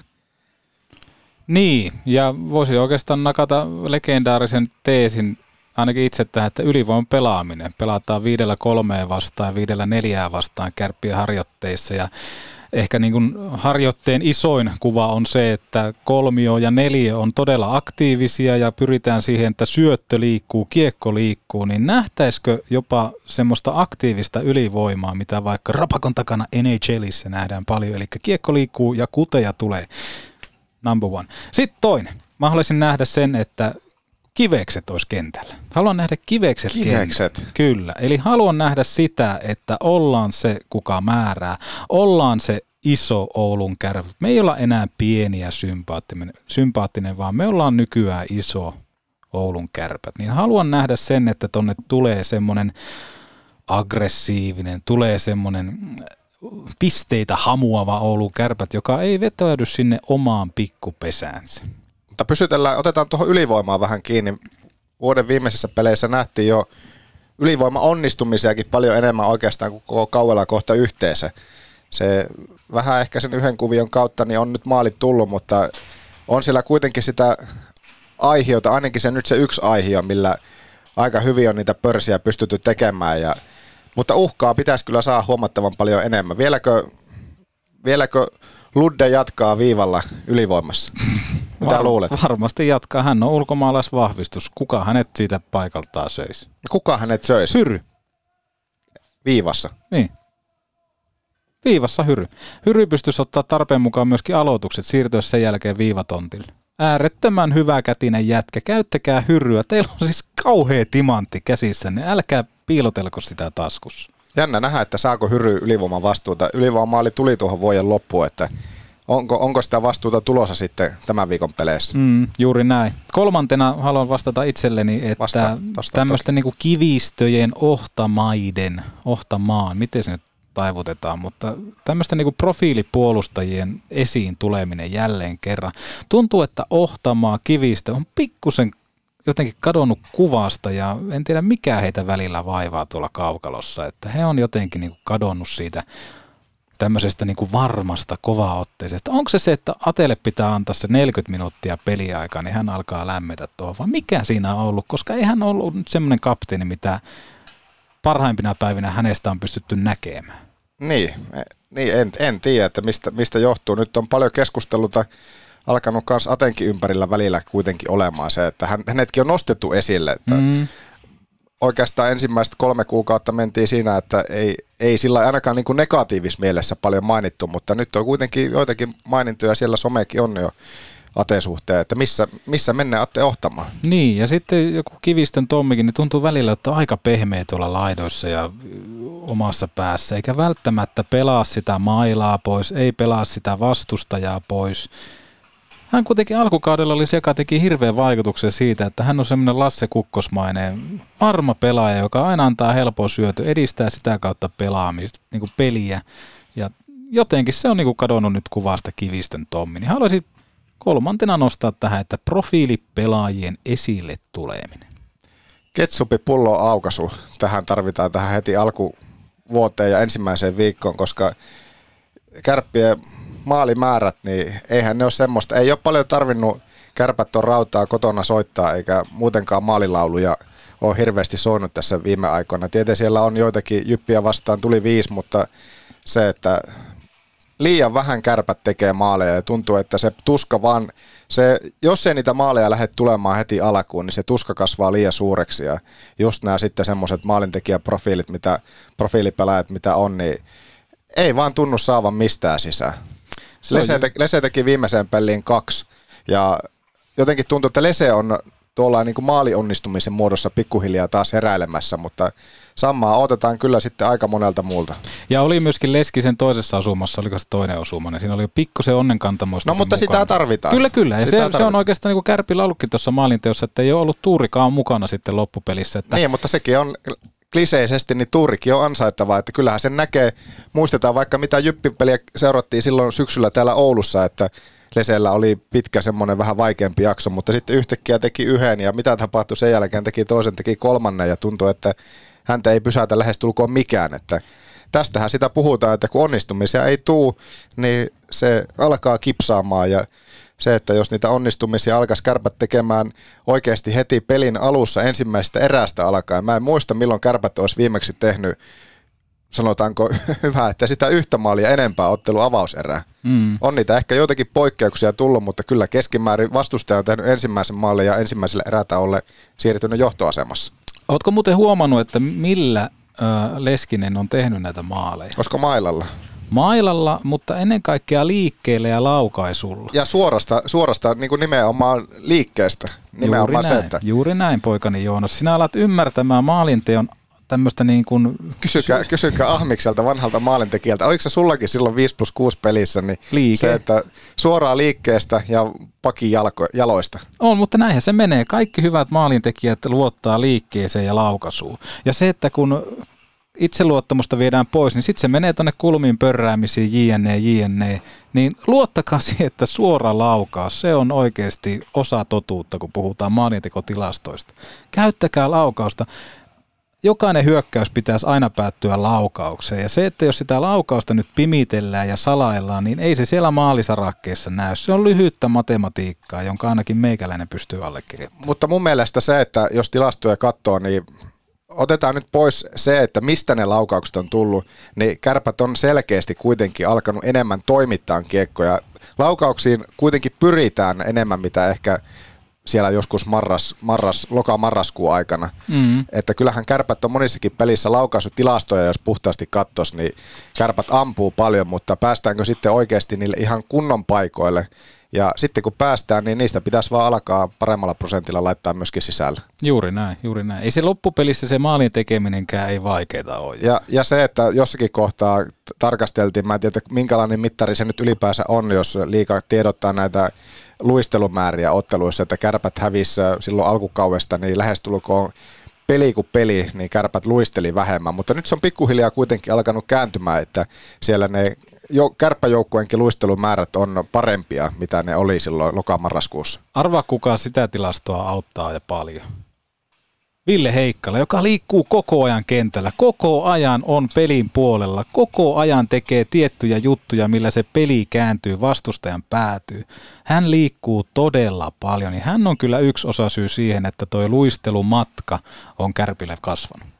niin, ja voisi oikeastaan nakata legendaarisen teesin ainakin itse tähän, että ylivoiman pelaaminen. Pelataan viidellä kolmeen vastaan ja viidellä neljää vastaan kärppien harjoitteissa ja ehkä niin kuin harjoitteen isoin kuva on se, että kolmio ja neljä on todella aktiivisia ja pyritään siihen, että syöttö liikkuu, kiekko liikkuu, niin nähtäisikö jopa semmoista aktiivista ylivoimaa, mitä vaikka rapakon takana NHLissä nähdään paljon, eli kiekko liikkuu ja kuteja tulee. Number one. Sitten toinen. Mä haluaisin nähdä sen, että kivekset olisi kentällä. Haluan nähdä kivekset, Kivekset? kentällä. Kyllä. Eli haluan nähdä sitä, että ollaan se, kuka määrää. Ollaan se iso Oulun kärpä. Me ei olla enää pieni ja sympaattinen, sympaattinen, vaan me ollaan nykyään iso Oulun kärpät. Niin haluan nähdä sen, että tonne tulee semmoinen aggressiivinen, tulee semmoinen pisteitä hamuava Oulun kärpät, joka ei vetäydy sinne omaan pikkupesäänsä. Mutta pysytellään, otetaan tuohon ylivoimaan vähän kiinni. Vuoden viimeisissä peleissä nähtiin jo ylivoima onnistumisiakin paljon enemmän oikeastaan kuin koko kauella kohta yhteensä. Se vähän ehkä sen yhden kuvion kautta niin on nyt maalit tullut, mutta on siellä kuitenkin sitä aihiota, ainakin se nyt se yksi aihio, millä aika hyvin on niitä pörsiä pystytty tekemään. Ja, mutta uhkaa pitäisi kyllä saada huomattavan paljon enemmän. Vieläkö, vieläkö Ludde jatkaa viivalla ylivoimassa? Mitä Var- luulet? Varmasti jatkaa. Hän on ulkomaalaisvahvistus. Kuka hänet siitä paikaltaan söisi? Kuka hänet söisi? Hyry. Viivassa. Niin. Viivassa Hyry. Hyry pystyisi ottaa tarpeen mukaan myöskin aloitukset siirtyä sen jälkeen viivatontille. Äärettömän hyvä kätinen jätkä. Käyttäkää Hyryä. Teillä on siis kauhea timantti käsissä, niin älkää piilotelko sitä taskussa. Jännä nähdä, että saako Hyry ylivoiman vastuuta. Ylivoimaali tuli tuohon vuoden loppuun, että onko, onko sitä vastuuta tulossa sitten tämän viikon peleissä? Mm, juuri näin. Kolmantena haluan vastata itselleni, että Vastaa- vastaa tämmöisten niinku kivistöjen ohtamaiden, ohtamaan, miten se nyt taivutetaan, mutta tämmöisten niinku profiilipuolustajien esiin tuleminen jälleen kerran. Tuntuu, että ohtamaa kivistö on pikkusen jotenkin kadonnut kuvasta ja en tiedä mikä heitä välillä vaivaa tuolla kaukalossa, että he on jotenkin niinku kadonnut siitä tämmöisestä niin kuin varmasta kovaotteisesta. Onko se se, että Atelle pitää antaa se 40 minuuttia peliaikaa, niin hän alkaa lämmetä tuohon, vai mikä siinä on ollut? Koska ei hän ollut nyt semmoinen kapteeni, mitä parhaimpina päivinä hänestä on pystytty näkemään. Niin, e- niin en, en tiedä, että mistä, mistä johtuu. Nyt on paljon keskusteluta alkanut myös Atenkin ympärillä välillä kuitenkin olemaan se, että hän, hänetkin on nostettu esille, että Mm. Oikeastaan ensimmäiset kolme kuukautta mentiin siinä, että ei, ei sillä ainakaan niin negatiivis mielessä paljon mainittu, mutta nyt on kuitenkin joitakin mainintoja siellä somekin on jo Aten suhteen, että missä, missä mennään Atte ohtamaan. Niin, ja sitten joku Kivistön Tommikin, niin tuntuu välillä, että on aika pehmeä tuolla laidoissa ja omassa päässä, eikä välttämättä pelaa sitä mailaa pois, ei pelaa sitä vastustajaa pois. Hän kuitenkin alkukaudella oli se, joka teki hirveän vaikutuksen siitä, että hän on semmoinen Lasse Kukkosmainen varma pelaaja, joka aina antaa helpon syöty, edistää sitä kautta pelaamista, niin kuin peliä. Ja jotenkin se on niin kuin kadonnut nyt kuvasta Kivistön Tommi. Niin haluaisin kolmantena nostaa tähän, että profiilipelaajien esille tuleminen. Ketsupi pullo aukaisu. Tähän tarvitaan tähän heti alkuvuoteen ja ensimmäiseen viikkoon, koska kärppien maalimäärät, niin eihän ne ole semmoista. Ei ole paljon tarvinnut kärpät on rautaa kotona soittaa, eikä muutenkaan maalilauluja ole hirveästi soinut tässä viime aikoina. Tietenkin siellä on joitakin jyppiä vastaan, tuli viisi, mutta se, että liian vähän kärpät tekee maaleja ja tuntuu, että se tuska vaan, se, jos ei niitä maaleja lähde tulemaan heti alkuun, niin se tuska kasvaa liian suureksi ja just nämä sitten semmoiset maalintekijäprofiilit, mitä, profiilipelaajat mitä on, niin ei vaan tunnu saavan mistään sisään. Lese, te, Lese teki viimeiseen peliin kaksi ja jotenkin tuntuu, että Lese on tuolla niin kuin maalionnistumisen muodossa pikkuhiljaa taas heräilemässä, mutta samaa otetaan kyllä sitten aika monelta muulta. Ja oli myöskin Leskisen toisessa osumassa, oliko se toinen osuma, niin siinä oli pikkusen onnenkantamoista. No mutta sitä tarvitaan. Kyllä, kyllä. Ja Sitä se, se on oikeastaan niin kuin Kärpillä ollutkin tuossa maalinteossa, että ei ole ollut tuurikaan mukana sitten loppupelissä. Että Niin, mutta sekin on kliseisesti, niin tuurikin on ansaittavaa, että kyllähän sen näkee, muistetaan vaikka mitä Jyppipeliä seurattiin silloin syksyllä täällä Oulussa, että Lesellä oli pitkä semmoinen vähän vaikeampi jakso, mutta sitten yhtäkkiä teki yhden ja mitä tapahtui sen jälkeen, teki toisen, teki kolmannen ja tuntui, että häntä ei pysäytä lähestulkoon mikään, että tästähän sitä puhutaan, että kun onnistumisia ei tuu, niin se alkaa kipsaamaan ja se, että jos niitä onnistumisia alkaisi kärpät tekemään oikeasti heti pelin alussa ensimmäisestä erästä alkaen. Mä en muista, milloin kärpät olisi viimeksi tehnyt sanotaanko hyvä, että sitä yhtä maalia enempää ottelu avauserää. Mm. On niitä ehkä joitakin poikkeuksia tullut, mutta kyllä keskimäärin vastustaja on tehnyt ensimmäisen maalin ja ensimmäisellä erätauolle siirtynyt johtoasemassa. Ootko muuten huomannut, että millä Leskinen on tehnyt näitä maaleja? Olisiko mailalla? Mailalla, mutta ennen kaikkea liikkeelle ja laukaisulla. Ja suorasta, suorasta niin kuin nimenomaan liikkeestä. Nimenomaan Juuri se, näin, että juuri näin poikani Joonas. Sinä alat ymmärtämään maalinteon tämmöistä niin kuin... Kysykää, kysykää Ahmikselta, vanhalta maalintekijältä. Oliko se sullakin silloin 5 plus 6 pelissä, niin Liike. se, että suoraa liikkeestä ja pakin jalko, jaloista. On, mutta näinhän se menee. Kaikki hyvät maalintekijät luottaa liikkeeseen ja laukaisuun. Ja se, että kun itseluottamusta viedään pois, niin sitten se menee tuonne kulmiin pörräämisiin, jne, jne. Niin luottakaa siihen, että suora laukaus, se on oikeasti osa totuutta, kun puhutaan maalintekotilastoista. Käyttäkää laukausta. Jokainen hyökkäys pitäisi aina päättyä laukaukseen. Ja se, että jos sitä laukausta nyt pimitellään ja salaillaan, niin ei se siellä maalisarakkeessa näy. Se on lyhyttä matematiikkaa, jonka ainakin meikäläinen pystyy allekirjoittamaan. Mutta mun mielestä se, että jos tilastoja katsoo, niin otetaan nyt pois se, että mistä ne laukaukset on tullut, niin kärpät on selkeästi kuitenkin alkanut enemmän toimittaa kiekkoja. Laukauksiin kuitenkin pyritään enemmän, mitä ehkä siellä joskus marras, marras, loka-marraskuun aikana. Mm. Että kyllähän kärpät on monissakin pelissä laukaisutilastoja, jos puhtaasti kattos, niin kärpät ampuu paljon, mutta päästäänkö sitten oikeasti niille ihan kunnon paikoille? Ja sitten kun päästään, niin niistä pitäisi vaan alkaa paremmalla prosentilla laittaa myöskin sisällä. Juuri näin, juuri näin. Ei se loppupelissä se maalin tekeminenkään ei vaikeita ole. Ja, ja se, että jossakin kohtaa tarkasteltiin, mä en tiedä minkälainen mittari se nyt ylipäänsä on, jos liika tiedottaa näitä luistelumääriä otteluissa, että kärpät hävisi silloin alkukaudesta, niin lähestulkoon peli kuin peli, niin kärpät luisteli vähemmän, mutta nyt se on pikkuhiljaa kuitenkin alkanut kääntymään, että siellä ne jo, kärppäjoukkueenkin luistelumäärät on parempia, mitä ne oli silloin lokamarraskuussa. Arvaa kuka sitä tilastoa auttaa ja paljon. Ville Heikkala, joka liikkuu koko ajan kentällä, koko ajan on pelin puolella, koko ajan tekee tiettyjä juttuja, millä se peli kääntyy, vastustajan päätyy. Hän liikkuu todella paljon, niin hän on kyllä yksi osa syy siihen, että toi luistelumatka on kärpille kasvanut.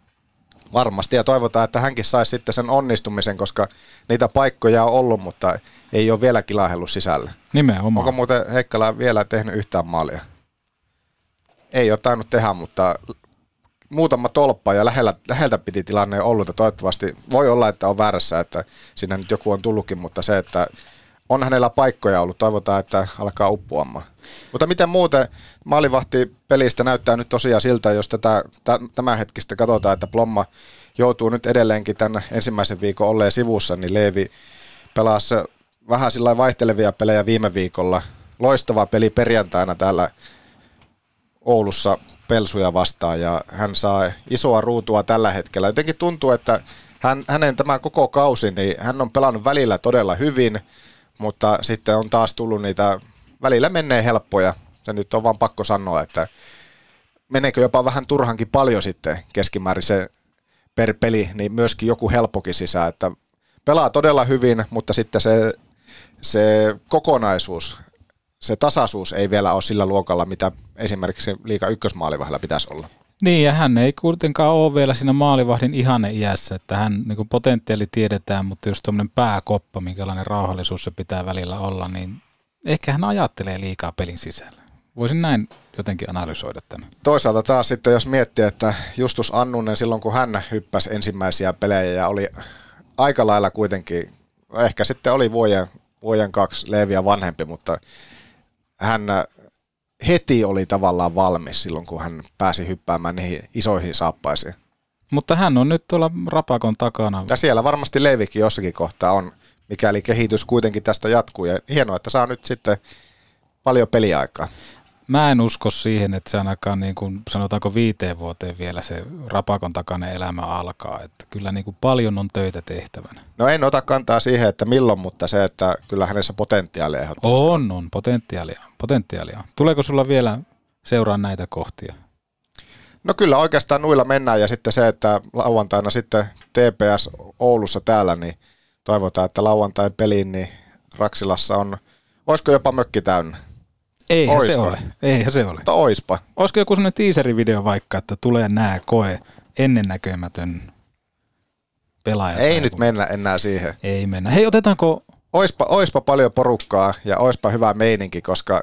Varmasti ja toivotaan, että hänkin saisi sitten sen onnistumisen, koska niitä paikkoja on ollut, mutta ei ole vielä kilahellut sisällä. Nimenomaan. Onko muuten Heikkala vielä tehnyt yhtään maalia? Ei ole tainnut tehdä, mutta muutama tolppa ja lähellä, läheltä piti tilanne ollut. Ja toivottavasti voi olla, että on väärässä, että siinä nyt joku on tullutkin, mutta se, että on hänellä paikkoja ollut. Toivotaan, että alkaa uppuamaan. Mutta miten muuten maalivahti pelistä näyttää nyt tosiaan siltä, jos tätä hetkistä katsotaan, että Plomma joutuu nyt edelleenkin tämän ensimmäisen viikon olleen sivussa, niin Leevi pelasi vähän sillä vaihtelevia pelejä viime viikolla. Loistava peli perjantaina täällä Oulussa Pelsuja vastaan ja hän saa isoa ruutua tällä hetkellä. Jotenkin tuntuu, että hän, hänen tämä koko kausi, niin hän on pelannut välillä todella hyvin, mutta sitten on taas tullut niitä, välillä menee helppoja. Se nyt on vaan pakko sanoa, että meneekö jopa vähän turhankin paljon sitten keskimäärin se per peli, niin myöskin joku helppokin sisään, että pelaa todella hyvin, mutta sitten se, se kokonaisuus, se tasaisuus ei vielä ole sillä luokalla, mitä esimerkiksi liika ykkösmaalivahdella pitäisi olla. Niin, ja hän ei kuitenkaan ole vielä siinä maalivahdin ihanne iässä, että hän niin kuin potentiaali tiedetään, mutta just tuommoinen pääkoppa, minkälainen rauhallisuus se pitää välillä olla, niin ehkä hän ajattelee liikaa pelin sisällä. Voisin näin jotenkin analysoida tämän. Toisaalta taas sitten, jos miettii, että Justus Annunen silloin, kun hän hyppäsi ensimmäisiä pelejä ja oli aika lailla kuitenkin, ehkä sitten oli vuoden, vuoden kaksi Leeviä vanhempi, mutta hän heti oli tavallaan valmis silloin, kun hän pääsi hyppäämään niihin isoihin saappaisiin. Mutta hän on nyt tuolla rapakon takana. Ja siellä varmasti Leivikin jossakin kohtaa on, mikäli kehitys kuitenkin tästä jatkuu. Ja hienoa, että saa nyt sitten paljon peliaikaa. Mä en usko siihen, että se ainakaan niin kuin, sanotaanko viiteen vuoteen vielä se rapakon takainen elämä alkaa. Että kyllä niin kuin paljon on töitä tehtävänä. No en ota kantaa siihen, että milloin, mutta se, että kyllä hänessä potentiaalia ehdottomasti. On, on, potentiaalia. Potentiaalia. Tuleeko sulla vielä seuraa näitä kohtia? No kyllä oikeastaan nuilla mennään ja sitten se, että lauantaina sitten TPS Oulussa täällä, niin toivotaan, että lauantain peliin niin Raksilassa on, olisiko jopa mökki täynnä? Eihän se ole. Eihän se ole. Mutta oispa. Olisiko joku sellainen teaserivideo vaikka, että tulee nää koe ennennäkemätön pelaaja? Ei nyt mennä enää siihen. Ei mennä. Hei, otetaanko... Oispa, oispa paljon porukkaa ja oispa hyvä meininki, koska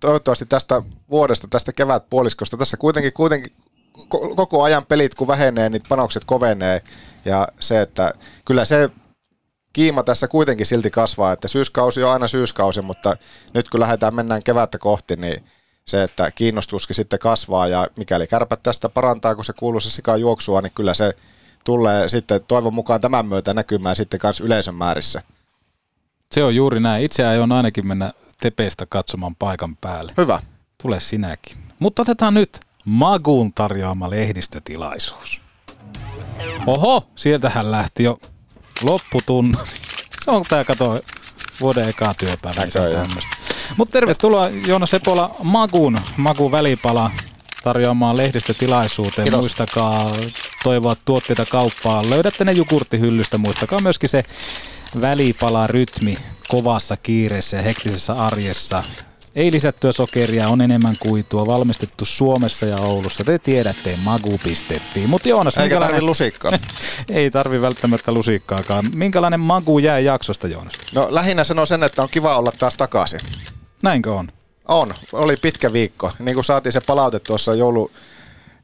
toivottavasti tästä vuodesta, tästä kevätpuoliskosta, tässä kuitenkin, kuitenkin ko- koko ajan pelit kun vähenee, niin panokset kovenee ja se, että kyllä se kiima tässä kuitenkin silti kasvaa, että syyskausi on aina syyskausi, mutta nyt kun lähdetään mennään kevättä kohti, niin se, että kiinnostuskin sitten kasvaa ja mikäli kärpät tästä parantaa, kun se kuuluu se sika juoksua, niin kyllä se tulee sitten toivon mukaan tämän myötä näkymään sitten myös yleisön määrissä. Se on juuri näin. Itse aion ainakin mennä tepeistä katsomaan paikan päälle. Hyvä. Tule sinäkin. Mutta otetaan nyt Magun tarjoama lehdistötilaisuus. Oho, sieltähän lähti jo lopputunnari. Se on tää kato vuoden ekaa työpäivä. Mutta tervetuloa Joona Sepola Magun, Magun välipala tarjoamaan lehdistötilaisuuteen. Kiitos. Muistakaa toivoa tuotteita kauppaan. Löydätte ne jukurttihyllystä. Muistakaa myöskin se välipala rytmi kovassa kiireessä ja hektisessä arjessa. Ei lisättyä sokeria, on enemmän kuitua, valmistettu Suomessa ja Oulussa. Te tiedätte magu.fi. Mutta Joonas, Eikä minkälainen... tarvi lusikkaa. Ei tarvi välttämättä lusikkaakaan. Minkälainen magu jäi jaksosta, Joonas? No lähinnä sanon sen, että on kiva olla taas takaisin. Näinkö on? On. Oli pitkä viikko. Niin kuin saatiin se palaute tuossa joulu,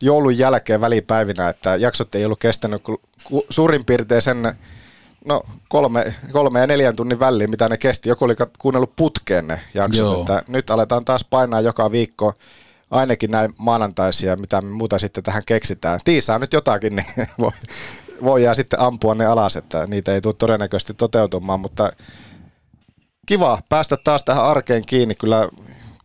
joulun jälkeen välipäivinä, että jaksot ei ollut kestänyt suurin piirtein sen no, kolme, kolme ja neljän tunnin väliin, mitä ne kesti. Joku oli kuunnellut putkeen ne jaksot. Joo. Että nyt aletaan taas painaa joka viikko ainakin näin maanantaisia, mitä me muuta sitten tähän keksitään. Tiisaa nyt jotakin, niin voi, voi jää sitten ampua ne alas, että niitä ei tule todennäköisesti toteutumaan, mutta kiva päästä taas tähän arkeen kiinni. Kyllä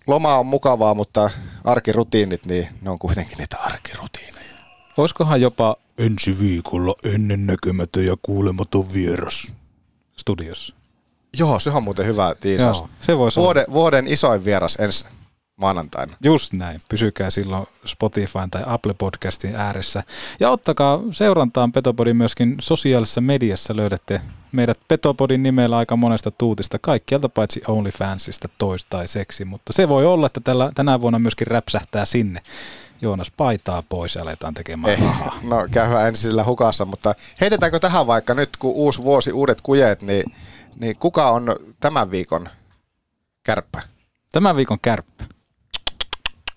loma on mukavaa, mutta arkirutiinit, niin ne on kuitenkin niitä arkirutiineja. Olisikohan jopa ensi viikolla ennennäkemätön ja kuulematon vieras studiossa? Joo, se on muuten hyvä tiisaus. Joo, se voisi olla. vuoden, vuoden isoin vieras ensi maanantaina. Just näin. Pysykää silloin Spotify tai Apple Podcastin ääressä. Ja ottakaa seurantaan Petopodin myöskin sosiaalisessa mediassa. Löydätte meidät Petopodin nimellä aika monesta tuutista, kaikkialta paitsi OnlyFansista toistaiseksi. Mutta se voi olla, että tällä, tänä vuonna myöskin räpsähtää sinne. Joonas paitaa pois ja aletaan tekemään Eh, rahaa. no käyhän ensin sillä hukassa, mutta heitetäänkö tähän vaikka nyt, kun uusi vuosi, uudet kujet, niin, niin kuka on tämän viikon kärppä? Tämän viikon kärppä.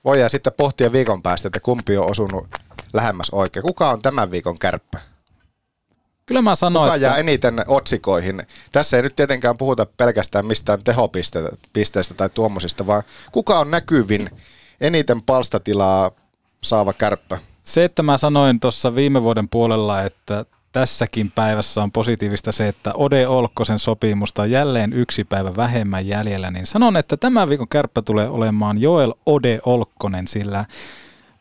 Voidaan sitten pohtia viikon päästä, että kumpi on osunut lähemmäs oikein. Kuka on tämän viikon kärppä? Kyllä mä sanoin, Kuka että... jää eniten otsikoihin? Tässä ei nyt tietenkään puhuta pelkästään mistään tehopisteistä tai tuommoisista, vaan kuka on näkyvin eniten palstatilaa saava kärppä? Se, että mä sanoin tuossa viime vuoden puolella, että tässäkin päivässä on positiivista se, että Ode Olkkosen sopimusta on jälleen yksi päivä vähemmän jäljellä, niin sanon, että tämän viikon kärppä tulee olemaan Joel Ode Olkkonen, sillä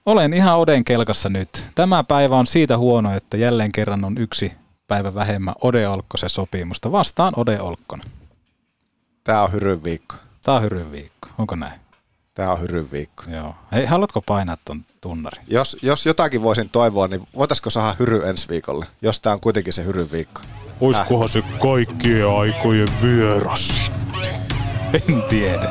olen ihan Oden kelkassa nyt. Tämä päivä on siitä huono, että jälleen kerran on yksi päivä vähemmän Ode Olkkosen sopimusta. Vastaan Ode Olkkonen. Tämä on hyryn viikko. Tämä on hyryn viikko. Onko näin? Tämä on hyryn viikko. Joo. Hei, haluatko painaa ton tunnarin? Jos, jos jotakin voisin toivoa, niin voitaisiko saada hyry ensi viikolle, jos tämä on kuitenkin se hyryn viikko. Oiskohan se kaikkien aikojen vieras En tiedä.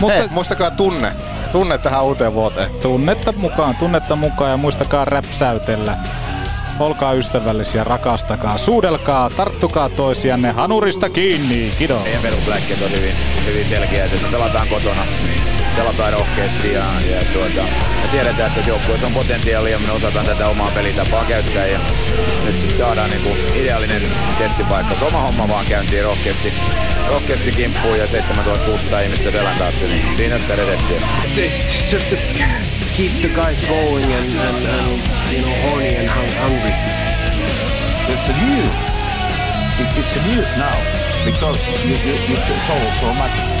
Mutta... Hei, muistakaa tunne. Tunne tähän uuteen vuoteen. Tunnetta mukaan, tunnetta mukaan ja muistakaa räpsäytellä. Olkaa ystävällisiä, rakastakaa, suudelkaa, tarttukaa toisianne hanurista kiinni. Kido. Meidän perusbläkket on hyvin, hyvin selkeä, että me pelataan kotona, pelataan rohkeasti ja, ja tuota, me tiedetään, että joukkueessa on potentiaalia, me osataan tätä omaa pelitapaa käyttää ja nyt sitten saadaan niinku ideaalinen testipaikka. Oma homma vaan käyntiin rohkeasti, rohkeasti kimppuun ja 7600 ihmistä selän taakse, niin siinä sitä reseptiä. It's just to keep the guys going and, and, and you know horny and hung- hungry. It's a news. It, it's a news now because you, you, you told so much.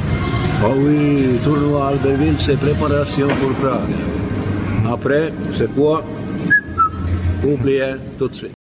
Oh oui, tournoi Albertville, c'est préparation pour Prague. Après, c'est quoi Oubliez tout de suite.